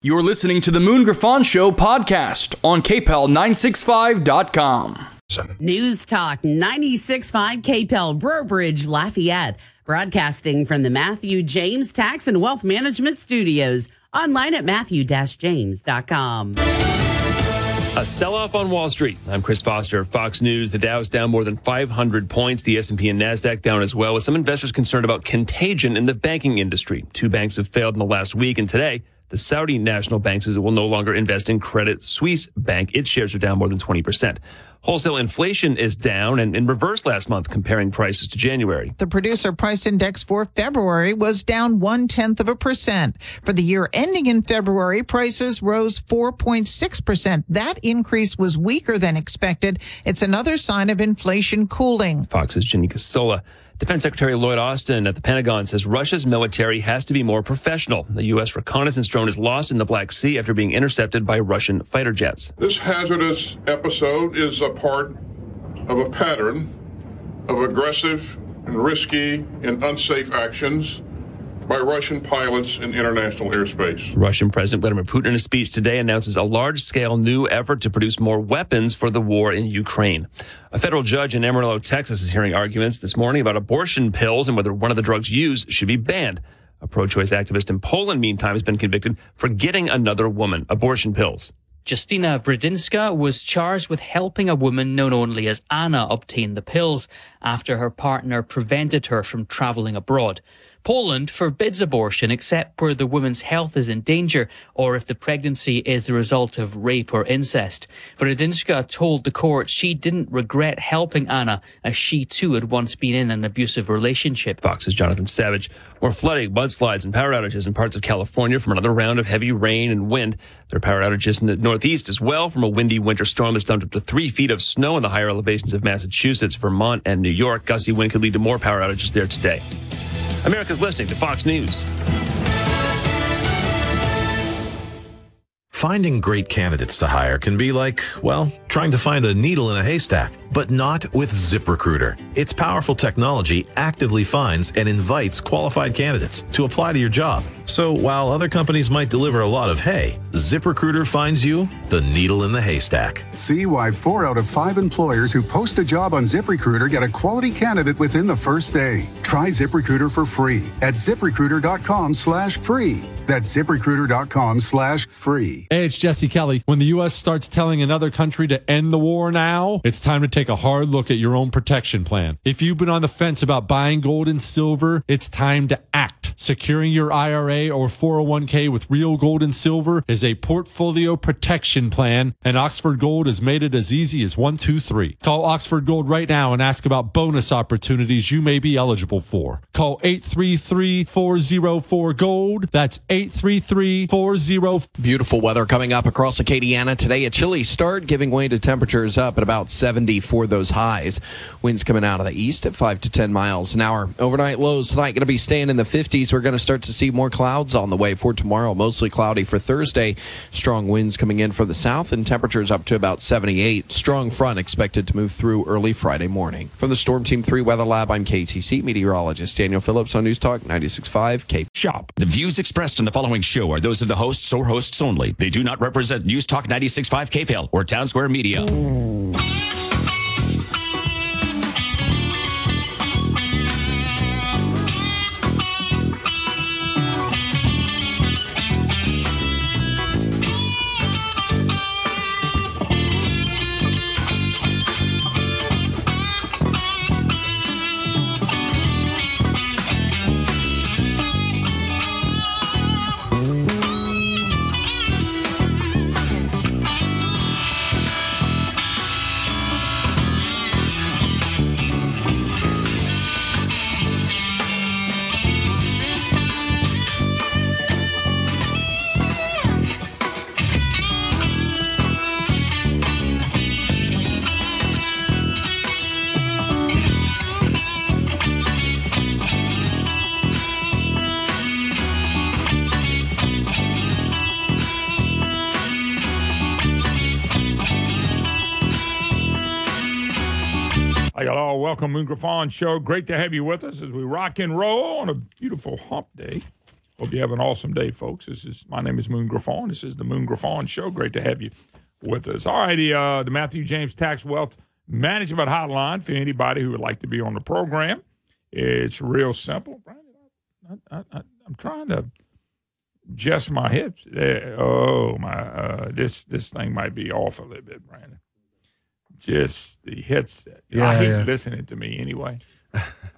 You're listening to the Moon Griffon Show podcast on KPEL965.com. News Talk 96.5 KPEL, Breaux Bridge, Lafayette. Broadcasting from the Matthew James Tax and Wealth Management Studios. Online at matthew-james.com. A sell-off on Wall Street. I'm Chris Foster, Fox News. The Dow's down more than 500 points. The S&P and Nasdaq down as well, with some investors concerned about contagion in the banking industry. Two banks have failed in the last week, and today the Saudi National Bank says it will no longer invest in Credit Suisse Bank. Its shares are down more than 20%. Wholesale inflation is down and in reverse last month, comparing prices to January. The producer price index for February was down one tenth of a percent. For the year ending in February, prices rose 4.6%. That increase was weaker than expected. It's another sign of inflation cooling. Fox's Jenny Casola. Defense Secretary Lloyd Austin at the Pentagon says Russia's military has to be more professional. The U.S. reconnaissance drone is lost in the Black Sea after being intercepted by Russian fighter jets. This hazardous episode is a part of a pattern of aggressive and risky and unsafe actions by Russian pilots in international airspace. Russian President Vladimir Putin, in a speech today, announces a large scale new effort to produce more weapons for the war in Ukraine. A federal judge in Amarillo, Texas, is hearing arguments this morning about abortion pills and whether one of the drugs used should be banned. A pro choice activist in Poland, meantime, has been convicted for getting another woman abortion pills. Justina Wydrzyńska was charged with helping a woman known only as Anna obtain the pills after her partner prevented her from traveling abroad. Poland forbids abortion except where the woman's health is in danger or if the pregnancy is the result of rape or incest. Wydrzyńska told the court she didn't regret helping Anna as she too had once been in an abusive relationship. Fox's Jonathan Savage. More flooding, mudslides, and power outages in parts of California from another round of heavy rain and wind. There are power outages in the Northeast as well from a windy winter storm that's dumped up to three feet of snow in the higher elevations of Massachusetts, Vermont, and New York. Gusty wind could lead to more power outages there today. America's listening to Fox News. Finding great candidates to hire can be like, well, trying to find a needle in a haystack, but not with ZipRecruiter. Its powerful technology actively finds and invites qualified candidates to apply to your job. So while other companies might deliver a lot of hay, ZipRecruiter finds you the needle in the haystack. See why four out of five employers who post a job on ZipRecruiter get a quality candidate within the first day. Try ZipRecruiter for free at ziprecruiter.com slash free. That's ziprecruiter.com slash free. Hey, it's Jesse Kelly. When the U.S. starts telling another country to end the war now, it's time to take a hard look at your own protection plan. If you've been on the fence about buying gold and silver, it's time to act. Securing your IRA or 401k with real gold and silver is a portfolio protection plan, and Oxford Gold has made it as easy as one, two, three. Call Oxford Gold right now and ask about bonus opportunities you may be eligible for. Call 833 404 Gold. That's 833 40. Beautiful weather coming up across Acadiana today. A chilly start, giving way to temperatures up at about 70 for those highs. Winds coming out of the east at 5 to 10 miles an hour. Overnight lows tonight going to be staying in the 50s. We're going to start to see more clouds on the way for tomorrow. Mostly cloudy for Thursday. Strong winds coming in from the south and temperatures up to about 78. Strong front expected to move through early Friday morning. From the Storm Team 3 Weather Lab, I'm KATC meteorologist Daniel Phillips on News Talk 96.5 Cape. Shop. The views expressed in the following show are those of the hosts or hosts only. They do not represent News Talk 96.5 KPEL or Town Square Media. Hmm. Griffon Show. Great to have you with us as we rock and roll on a beautiful hump day. Hope you have an awesome day, folks. This is my name is Moon Griffon. This is the Moon Griffon Show. Great to have you with us. All righty, uh, the Matthew James Tax Wealth Management Hotline for anybody who would like to be on the program. It's real simple. I, I'm trying to adjust my hips. There. Oh my, uh, this this thing might be off a little bit, Brandon. Just the headset. Yeah, I hate yeah. listening to me anyway.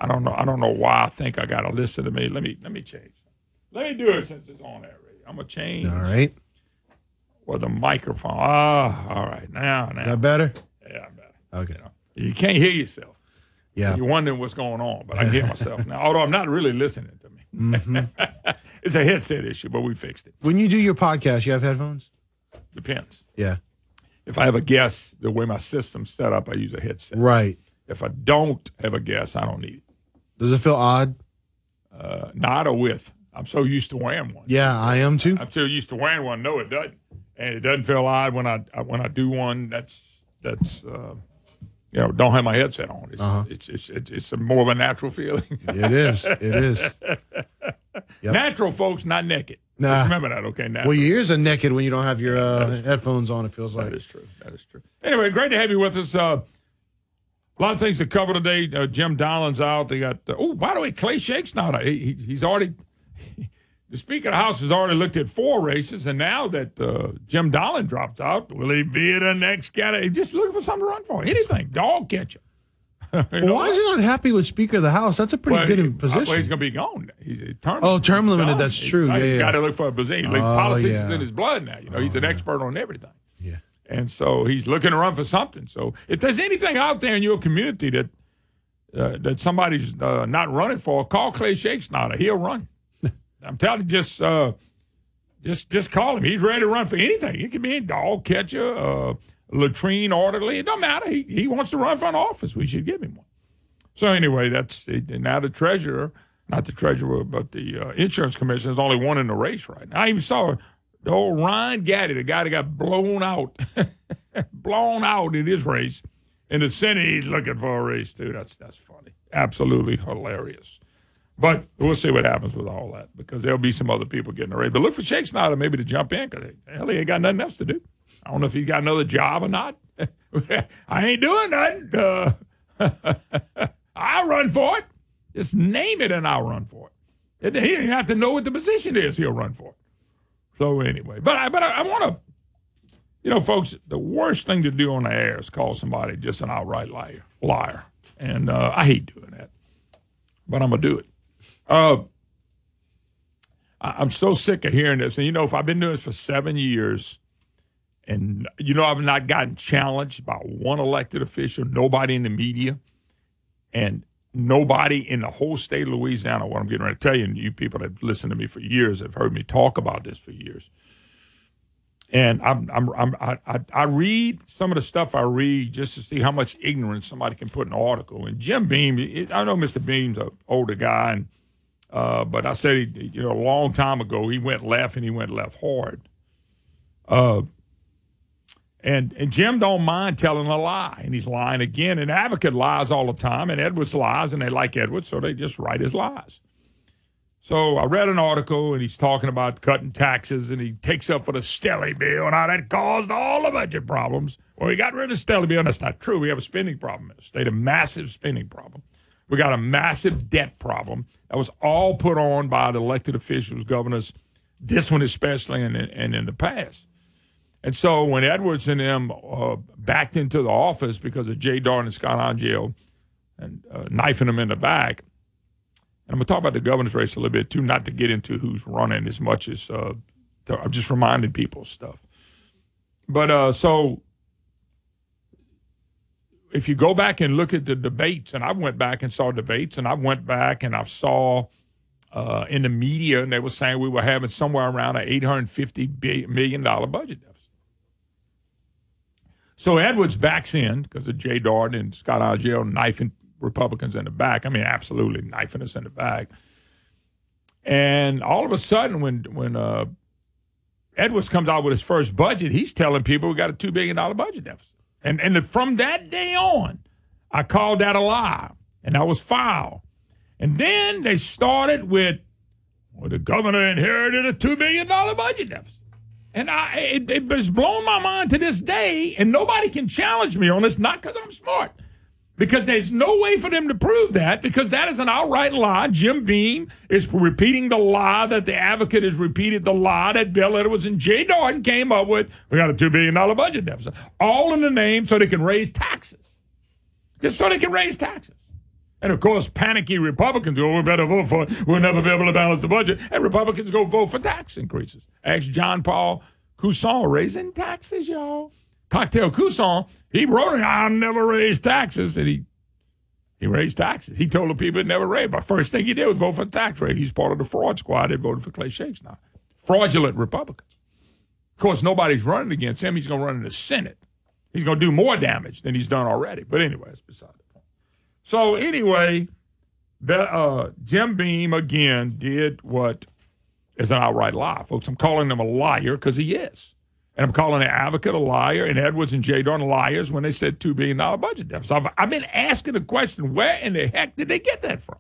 I don't know. I don't know why I think I got to listen to me. Let me let me change. Let me do it since it's on there. already. I'm gonna change. All right. Or the microphone. Ah, all right. Now, now. Is that better? Yeah, better. Okay. You can't hear yourself. Yeah. You're wondering what's going on, but I can hear myself now. Although I'm not really listening to me. Mhm. it's a headset issue, but we fixed it. When you do your podcast, you have headphones? Depends. Yeah. If I have a guest, the way my system's set up, I use a headset. Right. If I don't have a guest, I don't need it. Does it feel odd? Uh, not or with. I'm so used to wearing one. Yeah, I am too. I'm so used to wearing one. No, it doesn't, and it doesn't feel odd when I when I do one. That's that's uh, you know don't have my headset on. It's Uh-huh. it's, it's it's it's a more of a natural feeling. It is. It is. Yep. Natural, folks, not naked. Nah. Just remember that, okay? Natural. Well, your ears are naked when you don't have your uh, headphones on, it feels like. That is true. That is true. Anyway, great to have you with us. Uh, a lot of things to cover today. Uh, Jim Donelon's out. They got. Uh, oh, by the way, Clay Schexnayder. He, he, he's already. the Speaker of the House has already looked at four races, and now that uh, Jim Donelon dropped out, will he be the next guy? Just looking for something to run for. Anything, dog catcher. Know why is he not happy with Speaker of the House? That's a pretty Well, good he- position. Well, he's going to be gone. He's, term. Oh, term limited, gone. that's true. He's Yeah, yeah. got to look for a position. Like, Oh, politics is in his blood now. You know, he's an expert on everything. Yeah. And so he's looking to run for something. So if there's anything out there in your community that uh, that somebody's uh, not running for, call Clay Shakespeare. He'll run. I'm telling you, just uh, just just call him. He's ready to run for anything. It could be a dog catcher, uh, latrine orderly. It don't matter. He he wants to run for an office. We should give him one. So anyway, that's now the treasurer, not the treasurer, but the uh, insurance commissioner is only one in the race right now. I even saw the old Ryan Gatti, the guy that got blown out, blown out in his race. In the Senate, he's looking for a race too. That's that's funny, absolutely hilarious. But we'll see what happens with all that because there'll be some other people getting a race. But look for Schexnayder maybe to jump in because hell, he ain't got nothing else to do. I don't know if he's got another job or not. I ain't doing nothing. Uh, I'll run for it. Just name it and I'll run for it. He didn't have to know what the position is. He'll run for it. So anyway, but I but I, I want to, you know, folks. The worst thing to do on the air is call somebody just an outright liar, liar, and uh, I hate doing that. But I'm gonna do it. Uh, I, I'm so sick of hearing this, and you know, if I've been doing this for seven years, and you know, I've not gotten challenged by one elected official, nobody in the media, and nobody in the whole state of Louisiana. What I'm getting ready to tell you, and you people that have listened to me for years have heard me talk about this for years. And I'm, I'm, I'm I, I, read some of the stuff I read just to see how much ignorance somebody can put in an article. And Jim Beam, I know Mr. Beam's an older guy, and uh, but I said, you know, a long time ago, he went left and he went left hard. Uh, and and Jim don't mind telling a lie, and he's lying again. And Advocate lies all the time, and Edwards lies, and they like Edwards, so they just write his lies. So I read an article, and he's talking about cutting taxes, and he takes up for the Stelly bill, and how that caused all the budget problems. Well, we got rid of the Stelly bill, and that's not true. We have a spending problem in the state, a massive spending problem. We got a massive debt problem that was all put on by the elected officials, governors, this one especially, and, and in the past. And so when Edwards and them uh, backed into the office because of Jay Dardenne and Scott Angelle and uh, knifing them in the back, and I'm going to talk about the governor's race a little bit too, not to get into who's running as much as uh, I'm just reminding people stuff. But uh, so if you go back and look at the debates, and I went back and saw debates, and I went back and I saw uh, in the media, and they were saying we were having somewhere around an $850 bi- million budget. So Edwards backs in because of Jay Dardenne and Scott Angelle knifing Republicans in the back. I mean, absolutely knifing us in the back. And all of a sudden, when when uh, Edwards comes out with his first budget, he's telling people we got a two billion dollar budget deficit. And and from that day on, I called that a lie, and that was foul. And then they started with Well, the governor inherited a $2 billion budget deficit. And I, it, it has blown my mind to this day, and nobody can challenge me on this, not because I'm smart, because there's no way for them to prove that, because that is an outright lie. Jim Beam is repeating the lie that the advocate has repeated the lie that Bill Edwards and Jay Dardenne came up with. We got a $2 billion budget deficit, all in the name so they can raise taxes. Just so they can raise taxes. And of course, panicky Republicans go, we better vote for it. We'll never be able to balance the budget. And Republicans go vote for tax increases. Ask John Paul Cusson raising taxes, y'all. Cocktail Cusson, he wrote it, I'll never raise taxes. And he he raised taxes. He told the people it never raised. But first thing he did was vote for a tax rate. He's part of the fraud squad that voted for Clay Schexnayder. Fraudulent Republicans. Of course, nobody's running against him. He's going to run in the Senate. He's going to do more damage than he's done already. But anyway, it's beside the point. So anyway, uh, Jim Beam again did what is an outright lie, folks. I'm calling him a liar because he is. And I'm calling the advocate a liar and Edwards and Jay Dardenne liars when they said $2 billion budget deficit. I've, I've been asking the question, where in the heck did they get that from?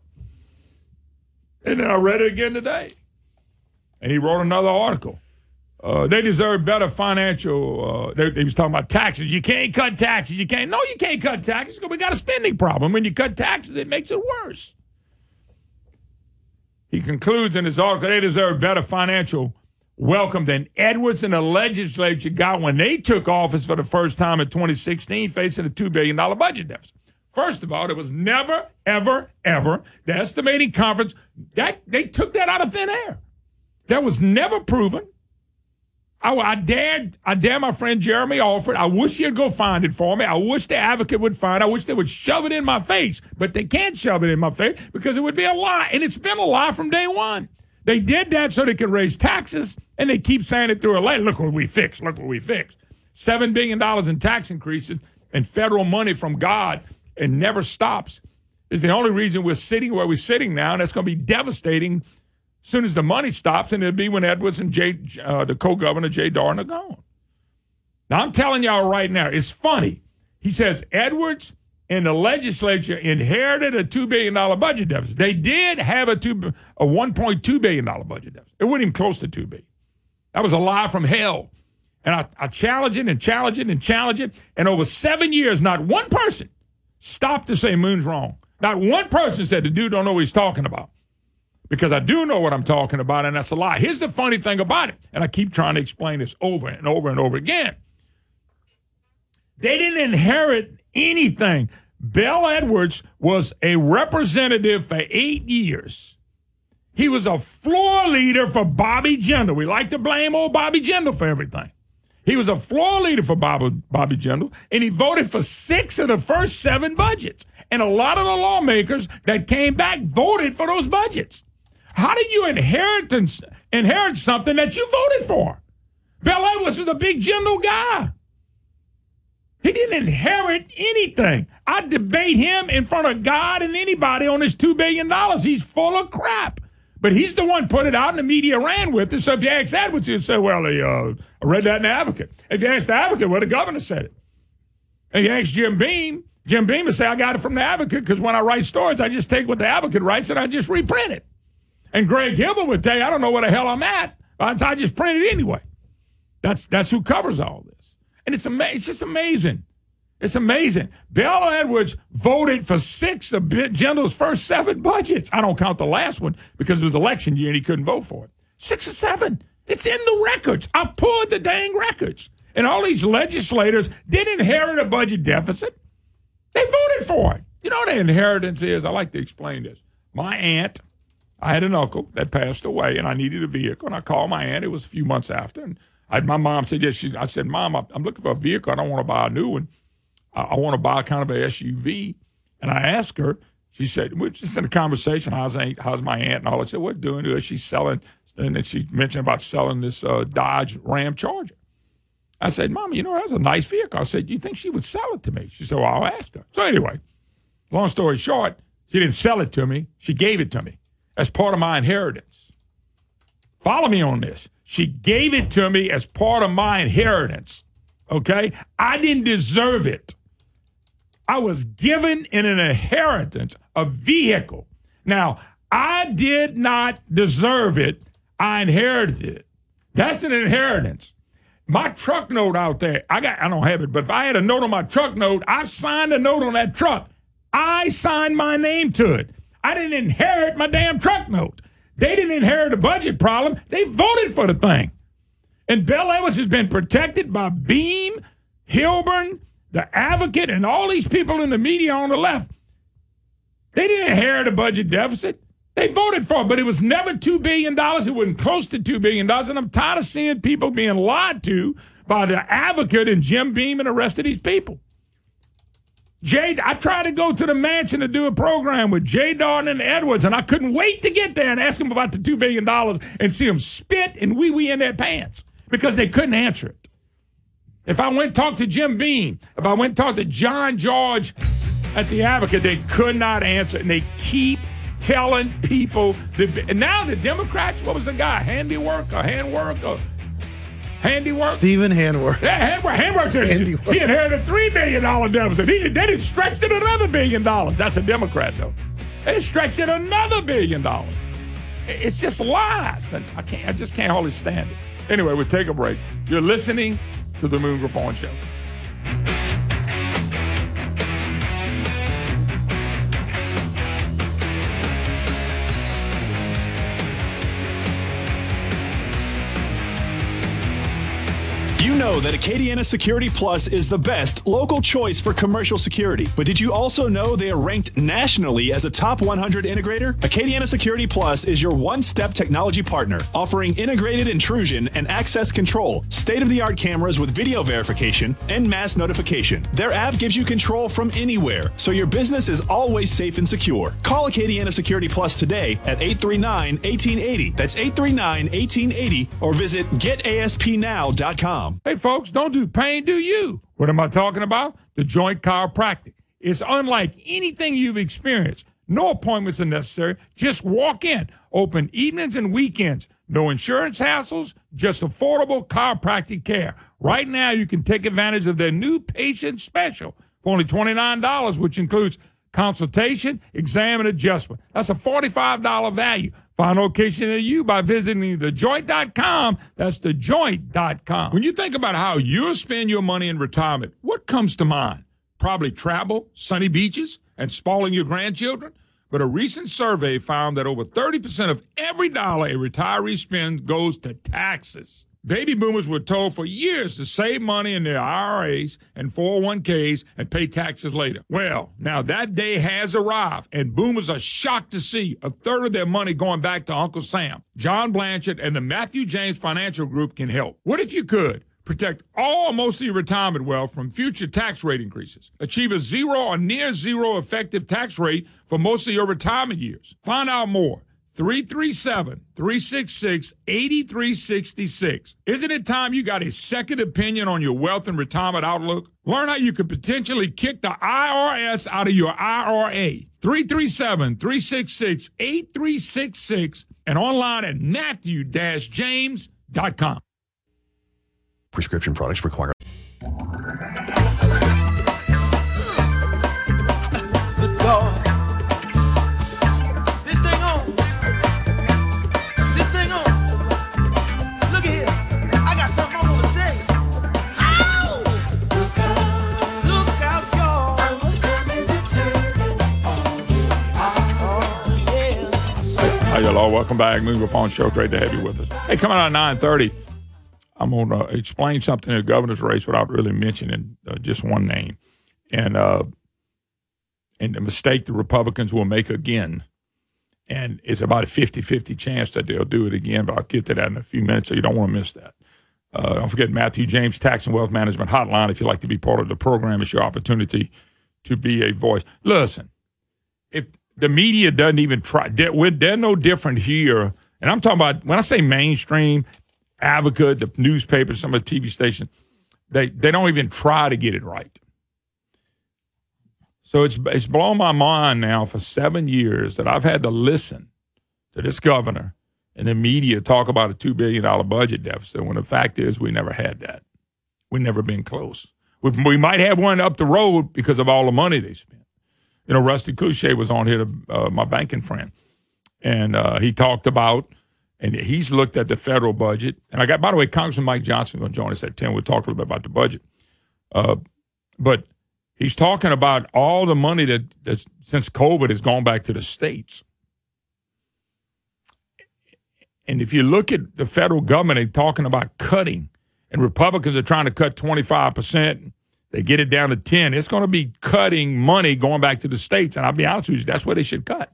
And then I read it again today. And he wrote another article. Uh, they deserve better financial. Uh, they, they, was talking about taxes. You can't cut taxes. You can't. No, you can't cut taxes. because We got a spending problem. When you cut taxes, it makes it worse. He concludes in his article they deserve better financial welcome than Edwards and the legislature got when they took office for the first time in 2016, facing a $2 billion budget deficit. First of all, it was never, ever, ever the estimating conference that they took that out of thin air. That was never proven. I, I dared, I dare my friend Jeremy Alford. I wish he'd go find it for me. I wish the advocate would find. I wish they would shove it in my face, but they can't shove it in my face because it would be a lie, and it's been a lie from day one. They did that so they could raise taxes, and they keep saying it through a letter. Look what we fixed. Look what we fixed. Seven billion dollars in tax increases and federal money from God, and never stops. Is the only reason we're sitting where we're sitting now, and that's going to be devastating soon as the money stops, and it'll be when Edwards and Jay, uh, the co-governor Jay Dardenne are gone. Now I'm telling y'all right now, it's funny. He says Edwards and the legislature inherited a two billion dollar budget deficit. They did have a two a one point two billion dollar budget deficit. It wasn't even close to two billion. That was a lie from hell. And I, I challenge it and challenge it and challenge it. And over seven years, not one person stopped to say Moon's wrong. Not one person said the dude don't know what he's talking about because I do know what I'm talking about, and that's a lie. Here's the funny thing about it, and I keep trying to explain this over and over and over again. They didn't inherit anything. Bill Edwards was a representative for eight years. He was a floor leader for Bobby Jindal. We like to blame old Bobby Jindal for everything. He was a floor leader for Bobby, Bobby Jindal, and he voted for six of the first seven budgets. And a lot of the lawmakers that came back voted for those budgets. How did you inherit inherit something that you voted for? Bill Edwards was a big Jindal guy. He didn't inherit anything. I debate him in front of God and anybody on his $2 billion. He's full of crap. But he's the one put it out and the media ran with it. So if you ask Edwards, he'd say, well, he, uh, I read that in the Advocate. If you ask the Advocate, well, the governor said it. And you ask Jim Beam, Jim Beam would say, I got it from the Advocate because when I write stories, I just take what the Advocate writes and I just reprint it. And Greg Hilburn would tell you, I don't know where the hell I'm at. I just print it anyway. That's that's who covers all this. And it's ama- it's just amazing. It's amazing. Bill Edwards voted for six of Jindal's first seven budgets. I don't count the last one because it was election year and he couldn't vote for it. Six or seven. It's in the records. I pulled the dang records. And all these legislators did inherit a budget deficit. They voted for it. You know what an inheritance is? I like to explain this. My aunt I had an uncle that passed away, and I needed a vehicle. And I called my aunt. It was a few months after, and I, my mom said, "Yes." She, I said, "Mom, I'm looking for a vehicle. I don't want to buy a new one. I, I want to buy kind of a SUV." And I asked her. She said, "We're just in a conversation. How's aunt, how's my aunt and all?" I said, "What doing to her? She's selling." And then she mentioned about selling this uh, Dodge Ram Charger. I said, "Mom, you know that's a nice vehicle." I said, "You think she would sell it to me?" She said, "Well, I'll ask her." So anyway, long story short, she didn't sell it to me. She gave it to me as part of my inheritance. Follow me on this. She gave it to me as part of my inheritance. Okay? I didn't deserve it. I was given in an inheritance a vehicle. Now, I did not deserve it. I inherited it. That's an inheritance. My truck note out there, I got I don't have it, but if I had a note on my truck note, I signed a note on that truck. I signed my name to it. I didn't inherit my damn truck note. They didn't inherit a budget problem. They voted for the thing. And Bel Edwards has been protected by Beam, Hilburn, the Advocate, and all these people in the media on the left. They didn't inherit a budget deficit. They voted for it, but it was never $2 billion. It wasn't close to $2 billion. And I'm tired of seeing people being lied to by the Advocate and Jim Beam and the rest of these people. Jay, I tried to go to the mansion to do a program with Jay Dardenne and Edwards, and I couldn't wait to get there and ask them about the $2 billion and see them spit and wee wee in their pants because they couldn't answer it. If I went and talked to Jim Beam, if I went and talked to John George at the Advocate, they could not answer, and they keep telling people. That, and now the Democrats, what was the guy? Handiwork or handwork or handiwork? Stephen Handwerk. Yeah, handwork. Handwork. Handiwork. He inherited a three billion dollar deficit. He they didn't stretch it another billion dollars. That's a Democrat though. They stretched it another billion dollars. It's just lies. And I can't. I just can't hardly stand it. Anyway, we'll take a break. You're listening to the Moon Griffon Show. Know that Acadiana Security Plus is the best local choice for commercial security. But did you also know they are ranked nationally as a top 100 integrator? Acadiana Security Plus is your one step technology partner, offering integrated intrusion and access control, state of the art cameras with video verification, and mass notification. Their app gives you control from anywhere, so your business is always safe and secure. Call Acadiana Security Plus today at 839 1880. That's 839 1880, or visit getaspnow.com. Hey, folks, don't do pain, do you? What am I talking about? The joint chiropractic. It's unlike anything you've experienced. No appointments are necessary. Just walk in. Open evenings and weekends. No insurance hassles, just affordable chiropractic care. Right now, you can take advantage of their new patient special for only $29, which includes consultation, exam, and adjustment. That's a $45 value. Find a location near you by visiting thejoint.com. That's thejoint.com. When you think about how you'll spend your money in retirement, what comes to mind? Probably travel, sunny beaches, and spoiling your grandchildren. But a recent survey found that over 30% of every dollar a retiree spends goes to taxes. Baby boomers were told for years to save money in their IRAs and 401ks and pay taxes later. Well, now that day has arrived, and boomers are shocked to see a third of their money going back to Uncle Sam. John Blanchard and the Matthew James Financial Group can help. What if you could? Protect all most of your retirement wealth from future tax rate increases. Achieve a zero or near zero effective tax rate for most of your retirement years. Find out more. 337 366 8366. Isn't it time you got a second opinion on your wealth and retirement outlook? Learn how you could potentially kick the IRS out of your IRA. 337 366 8366 and online at matthew-james.com. Prescription products require. Welcome back. Moon Phone Show. Great to have you with us. Hey, coming out at 930, I'm going to explain something in the governor's race without really mentioning uh, just one name. And, uh, and the mistake the Republicans will make again. And it's about a 50 50 chance that they'll do it again, but I'll get to that in a few minutes, so you don't want to miss that. Uh, don't forget Matthew James Tax and Wealth Management Hotline. If you'd like to be part of the program, it's your opportunity to be a voice. Listen, if the media doesn't even try, they're, they're no different here. And I'm talking about when I say mainstream, Advocate, the newspapers, some of the TV stations, they they don't even try to get it right. So it's it's blown my mind now for seven years that I've had to listen to this governor and the media talk about a two billion dollar budget deficit when the fact is we never had that. We've never been close. We, we might have one up the road because of all the money they spent. You know, Rusty Cloutier was on here, to, uh, my banking friend, and uh, he talked about, and he's looked at the federal budget. And I got, by the way, Congressman Mike Johnson going to join us at ten. We'll talk a little bit about the budget, uh, but he's talking about all the money that that's, since COVID has gone back to the states. And if you look at the federal government, they're talking about cutting, and Republicans are trying to cut 25%. They get it down to 10. It's going to be cutting money going back to the states. And I'll be honest with you, that's where they should cut.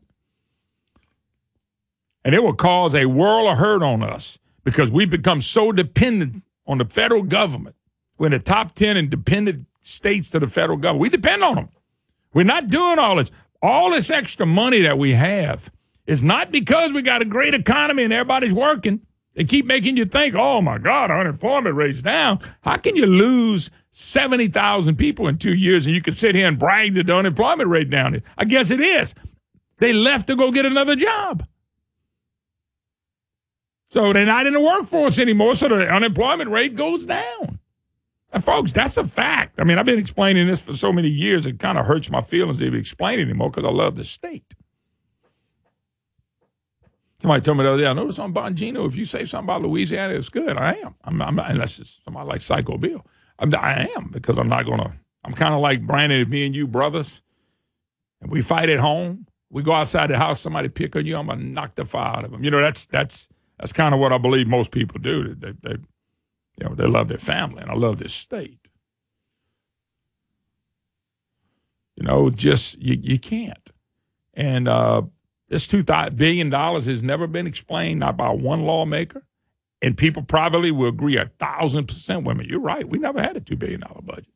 And it will cause a world of hurt on us because we've become so dependent on the federal government. We're in the top 10 and dependent states to the federal government. We depend on them. We're not doing all this. All this extra money that we have is not because we got a great economy and everybody's working. They keep making you think, oh my God, unemployment rate's down. How can you lose 70,000 people in two years and you can sit here and brag that the unemployment rate down? I guess it is. They left to go get another job. So they're not in the workforce anymore, so the unemployment rate goes down. Folks, that's a fact. I mean, I've been explaining this for so many years, it kind of hurts my feelings to even explain it anymore because I love the state. Somebody told me the other day, I noticed on Bongino, if you say something about Louisiana, it's good. I am. I'm, I'm not, unless it's somebody like Psycho Bill. I'm, I am because I'm not going to. I'm kind of like Brandon, me and you brothers, and we fight at home, we go outside the house, somebody pick on you, I'm going to knock the fire out of them. You know, that's that's that's kind of what I believe most people do. They, they, you know, they love their family, and I love this state. You know, just you, you can't. And uh, this two billion dollars has never been explained not by one lawmaker, and people privately will agree a thousand percent me. You're right. We never had a two billion dollar budget,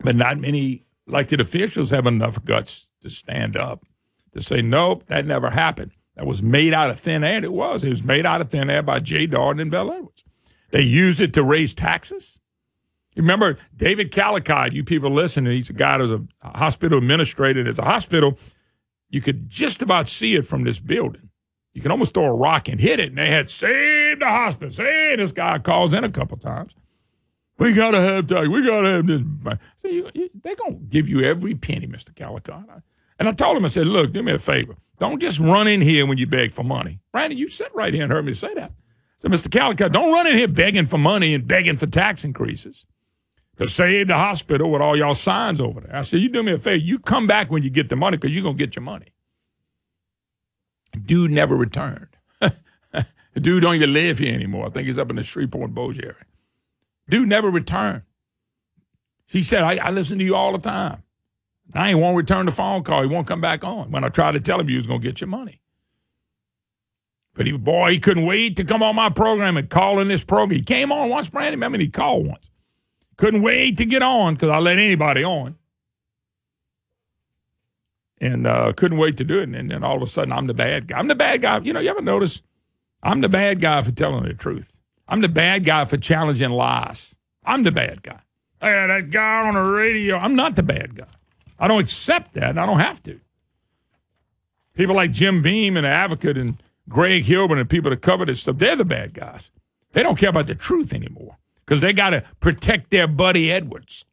but not many elected officials have enough guts to stand up to say, nope, that never happened. That was made out of thin air. It was. It was made out of thin air by Jay Dardenne and Bel Edwards. They used it to raise taxes. You remember David Callecod, you people listening, he's a guy who's a hospital administrator. It's a hospital. You could just about see it from this building. You can almost throw a rock and hit it. And they had saved the hospital. Say, this guy calls in a couple times. We got to have tax. We got to have this. So you, you, they're going to give you every penny, Mr. Callecod. And I told him, I said, look, do me a favor. Don't just run in here when you beg for money. Brandon, you sat right here and heard me say that. So, Mr. Callecod, don't run in here begging for money and begging for tax increases to save the hospital with all y'all signs over there. I said, you do me a favor. You come back when you get the money because you're going to get your money. Dude never returned. Dude don't even live here anymore. I think he's up in the Shreveport Bossier area. Dude never returned. He said, I, I listen to you all the time. I ain't won't return the phone call. He won't come back on. When I tried to tell him he was to get your money. But he, boy, he couldn't wait to come on my program and call in this program. He came on once, Brandon. Remember, he called once. Couldn't wait to get on because I let anybody on. And uh, couldn't wait to do it. And then all of a sudden, I'm the bad guy. I'm the bad guy. You know, you ever notice? I'm the bad guy for telling the truth. I'm the bad guy for challenging lies. I'm the bad guy. Hey, that guy on the radio. I'm not the bad guy. I don't accept that, and I don't have to. People like Jim Beam and the Advocate and Greg Hilburn and people that cover this stuff, they're the bad guys. They don't care about the truth anymore because they got to protect their buddy Edwards.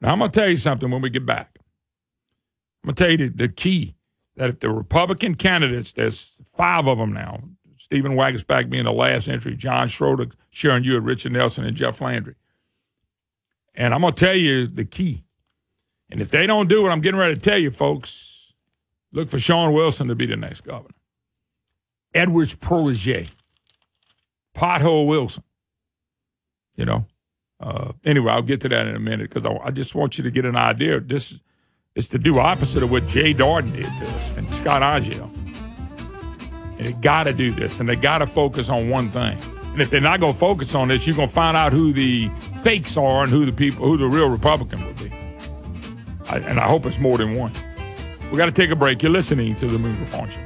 Now, I'm going to tell you something when we get back. I'm going to tell you the, the key that if the Republican candidates, there's five of them now, Stephen Waguespack being the last entry, John Schroder, Sharon Hewitt, Richard Nelson, and Jeff Landry. And I'm going to tell you the key. And if they don't do what I'm getting ready to tell you, folks, look for Shawn Wilson to be the next governor. Edwards protege, Pothole Wilson. You know. Uh, anyway, I'll get to that in a minute because I, I, just want you to get an idea. This is to do opposite of what Jay Dardenne did to us and Scott Angelle. And they got to do this, and they got to focus on one thing. And if they're not going to focus on this, you're going to find out who the fakes are and who the people, who the real Republican will be. I, and I hope it's more than one. We got to take a break. You're listening to the Moon Griffon Show.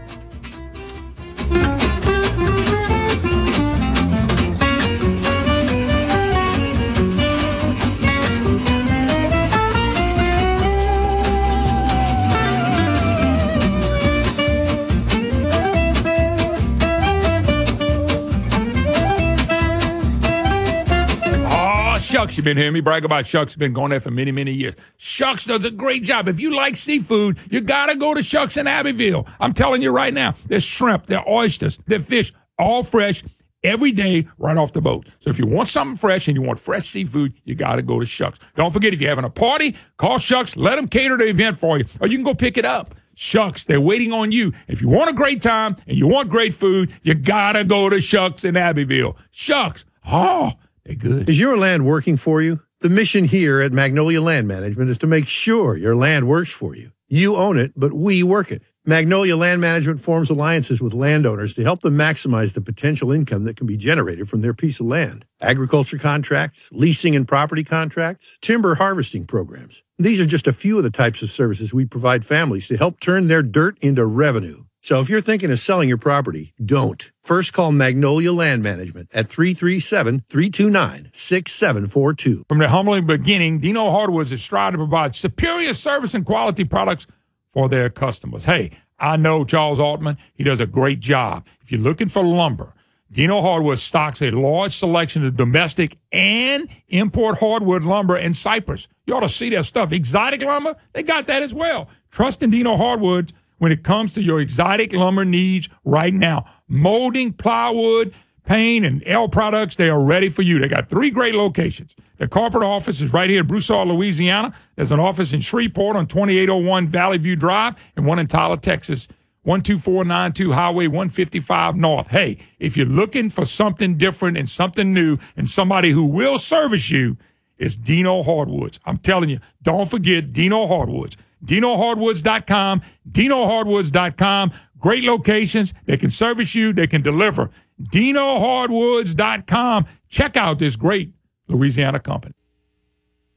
You've been hearing me brag about Shucks. Been going there for many, many years. Shucks does a great job. If you like seafood, you gotta go to Shucks in Abbeville. I'm telling you right now, there's shrimp, there's oysters, there's fish, all fresh every day right off the boat. So if you want something fresh and you want fresh seafood, you got to go to Shucks. Don't forget, if you're having a party, call Shucks. Let them cater the event for you, or you can go pick it up. Shucks, they're waiting on you. If you want a great time and you want great food, you got to go to Shucks in Abbeville. Shucks, oh, they're good. Is your land working for you? The mission here at Magnolia Land Management is to make sure your land works for you. You own it, but we work it. Magnolia Land Management forms alliances with landowners to help them maximize the potential income that can be generated from their piece of land. Agriculture contracts, leasing and property contracts, timber harvesting programs. These are just a few of the types of services we provide families to help turn their dirt into revenue. So if you're thinking of selling your property, don't. First call Magnolia Land Management at 337 329 6742. From the humbling beginning, Dino Hardwoods is striving to provide superior service and quality products for their customers. Hey, I know Charles Altman. He does a great job. If you're looking for lumber, Dino Hardwood stocks a large selection of domestic and import hardwood lumber and cypress. You ought to see their stuff. Exotic lumber, they got that as well. Trust in Dino Hardwoods when it comes to your exotic lumber needs right now. Molding, plywood, paint, and L products, they are ready for you. They got three great locations. The corporate office is right here in Broussard, Louisiana. There's an office in Shreveport on 2801 Valley View Drive and one in Tyler, Texas, 12492 Highway 155 North. Hey, if you're looking for something different and something new and somebody who will service you, it's Dino Hardwoods. I'm telling you, don't forget Dino Hardwoods. DinoHardwoods.com, DinoHardwoods.com. Great locations. They can service you, they can deliver. DinoHardwoods.com. Check out this great Louisiana company.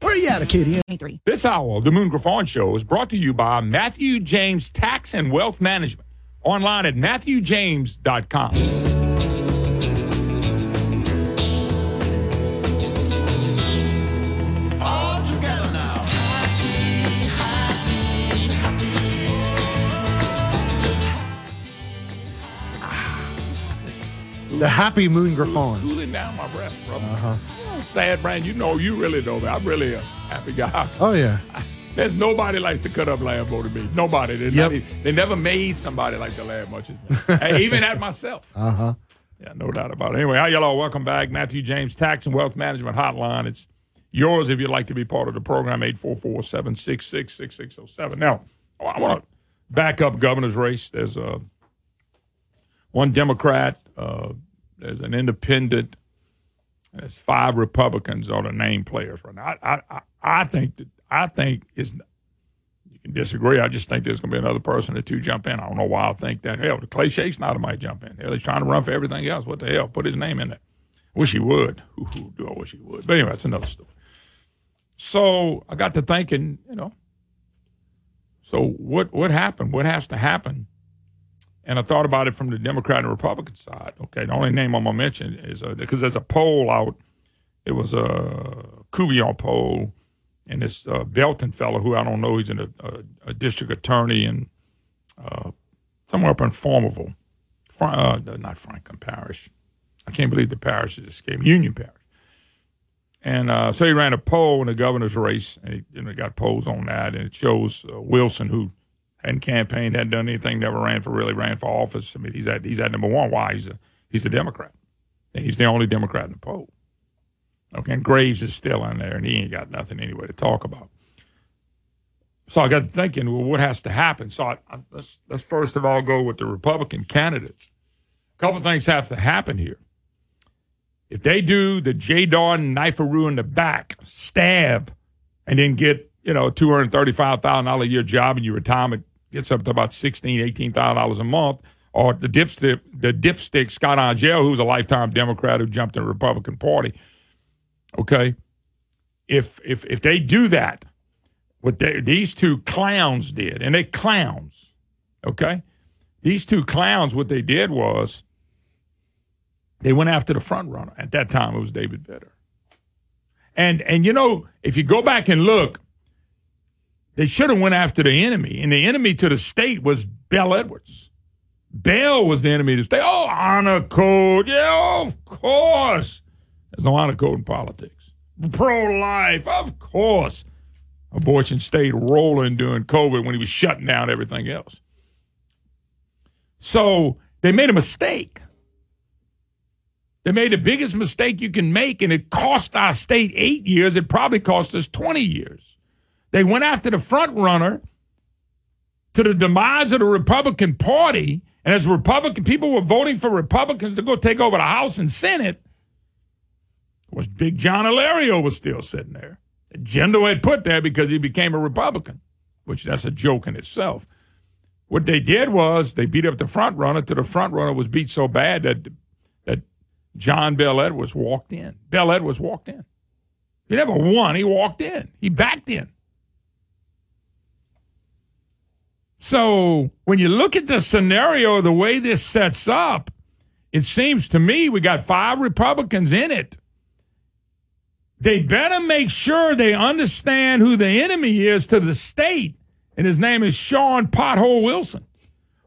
Where are you at, Acadia? This hour of the Moon Griffon Show is brought to you by Matthew James Tax and Wealth Management. Online at MatthewJames.com. The happy moon griffon. Cooling down my breath, brother. Uh-huh. Sad brand, you know, you really know that. I'm really a happy guy. Oh yeah. There's nobody likes to cut up Lambo to me. Nobody. They, Yep. they never made somebody like the lad much as me. Even at myself. Uh huh. Yeah, no doubt about it. Anyway, how y'all all? Welcome back. Matthew James Tax and Wealth Management Hotline. It's yours if you'd like to be part of the program, 844-766-6607. Now, I want to back up governor's race. There's uh, one Democrat, uh, there's an independent, there's five Republicans are the name players right now. I, I, I, think that I think it's you can disagree. I just think there's going to be another person or two jump in. I don't know why I think that. Hell, Clay Schexnayder might jump in. Hell, he's trying to run for everything else. What the hell? Put his name in there. Wish he would. Ooh, do I wish he would. But anyway, that's another story. So I got to thinking, you know, so what what happened? What has to happen? And I thought about it from the Democrat and Republican side. Okay, the only name I'm gonna mention is uh, because there's a poll out. It was a Cuvillon poll, and this uh, Belton fellow, who I don't know, he's in a, a, a district attorney and uh, somewhere up in Farmerville, Fra- uh, not Franklin Parish. I can't believe the parish escaped me. Union Parish. And uh, so he ran a poll in the governor's race, and he know, got polls on that, and it shows uh, Wilson, who hadn't campaigned, hadn't done anything, never ran for really ran for office. I mean, he's at he's at number one. Why? He's a he's a Democrat, and he's the only Democrat in the poll. Okay, and Graves is still in there, and he ain't got nothing anyway to talk about. So I got thinking, well, what has to happen? So I, I, let's let's first of all go with the Republican candidates. A couple things have to happen here. If they do the J. Dardenne kniferoo in the back, stab, and then get, you know, two hundred thirty-five thousand dollar a year job and your retirement gets up to about sixteen, eighteen thousand dollars a month, or the dipstick, the dipstick Scott Angelle, who's a lifetime Democrat who jumped in the Republican Party. Okay, if if if they do that, what they, these two clowns did, and they clowns, okay, these two clowns, what they did was they went after the front runner. At that time, it was David Vitter. And and you know, if you go back and look, they should have went after the enemy, and the enemy to the state was Bel Edwards. Bel was the enemy to the state. Oh, honor code, yeah, of course. There's no honor code in politics. pro life. Of course. Abortion stayed rolling during COVID when he was shutting down everything else. So they made a mistake. They made the biggest mistake you can make, and it cost our state eight years. It probably cost us 20 years. They went after the front runner to the demise of the Republican Party. And as Republican people were voting for Republicans to go take over the House and Senate, was Big John Alario was still sitting there. Jindal had put there because he became a Republican, which that's a joke in itself. What they did was they beat up the front runner till the front runner was beat so bad that that John Bel Edwards walked in. Bel Edwards walked in. He never won. He walked in. He backed in. So when you look at the scenario, the way this sets up, it seems to me we got five Republicans in it. They better make sure they understand who the enemy is to the state, and his name is Shawn Pothole Wilson,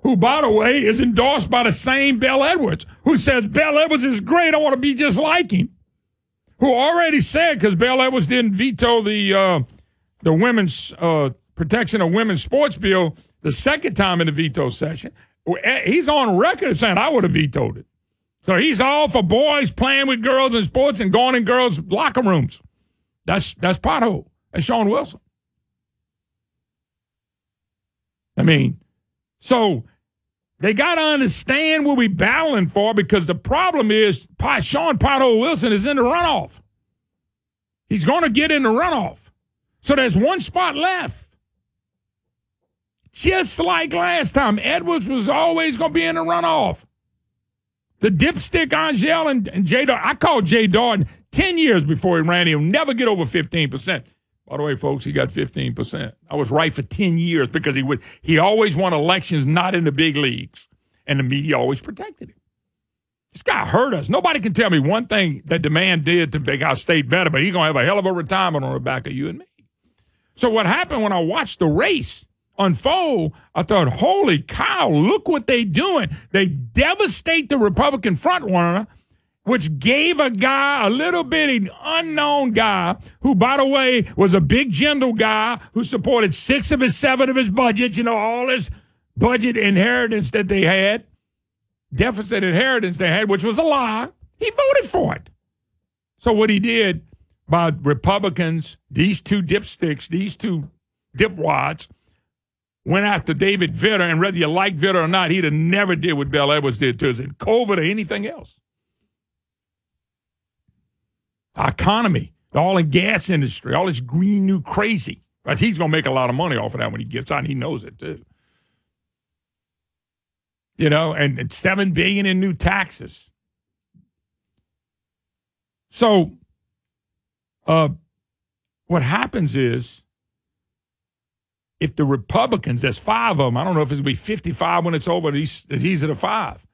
who, by the way, is endorsed by the same Bel Edwards, who says Bel Edwards is great. I want to be just like him. Who already said because Bel Edwards didn't veto the uh, the women's uh, protection of women's sports bill the second time in the veto session. Eh, he's on record saying I would have vetoed it. So he's all for boys playing with girls in sports and going in girls' locker rooms. That's that's pothole. That's Shawn Wilson. I mean, so they got to understand what we're battling for because the problem is Shawn Pothole Wilson is in the runoff. He's going to get in the runoff. So there's one spot left. Just like last time, Edwards was always going to be in the runoff. The dipstick Angelle and, and Jay Dardenne. I called Jay Dardenne 10 years before he ran. He'll never get over 15%. By the way, folks, he got 15%. I was right for 10 years because he would he always won elections not in the big leagues. And the media always protected him. This guy hurt us. Nobody can tell me one thing that the man did to make our state better, but he's gonna have a hell of a retirement on the back of you and me. So what happened when I watched the race unfold, I thought, holy cow, look what they're doing. They devastate the Republican frontrunner, which gave a guy, a little bitty unknown guy, who, by the way, was a big Jindal guy who supported six of his seven of his budgets, you know, all his budget inheritance that they had, deficit inheritance they had, which was a lie. He voted for it. So what he did by Republicans, these two dipsticks, these two dipwads, went after David Vitter, and whether you like Vitter or not, he'd have never did what Bel Edwards did to us in COVID or anything else. Our economy, the oil and gas industry, all this green new crazy. But he's going to make a lot of money off of that when he gets on. He knows it too. You know, and, and seven billion in new taxes. So, uh, what happens is if the Republicans, there's five of them, I don't know if it's going to be 55 when it's over, these, these are the five.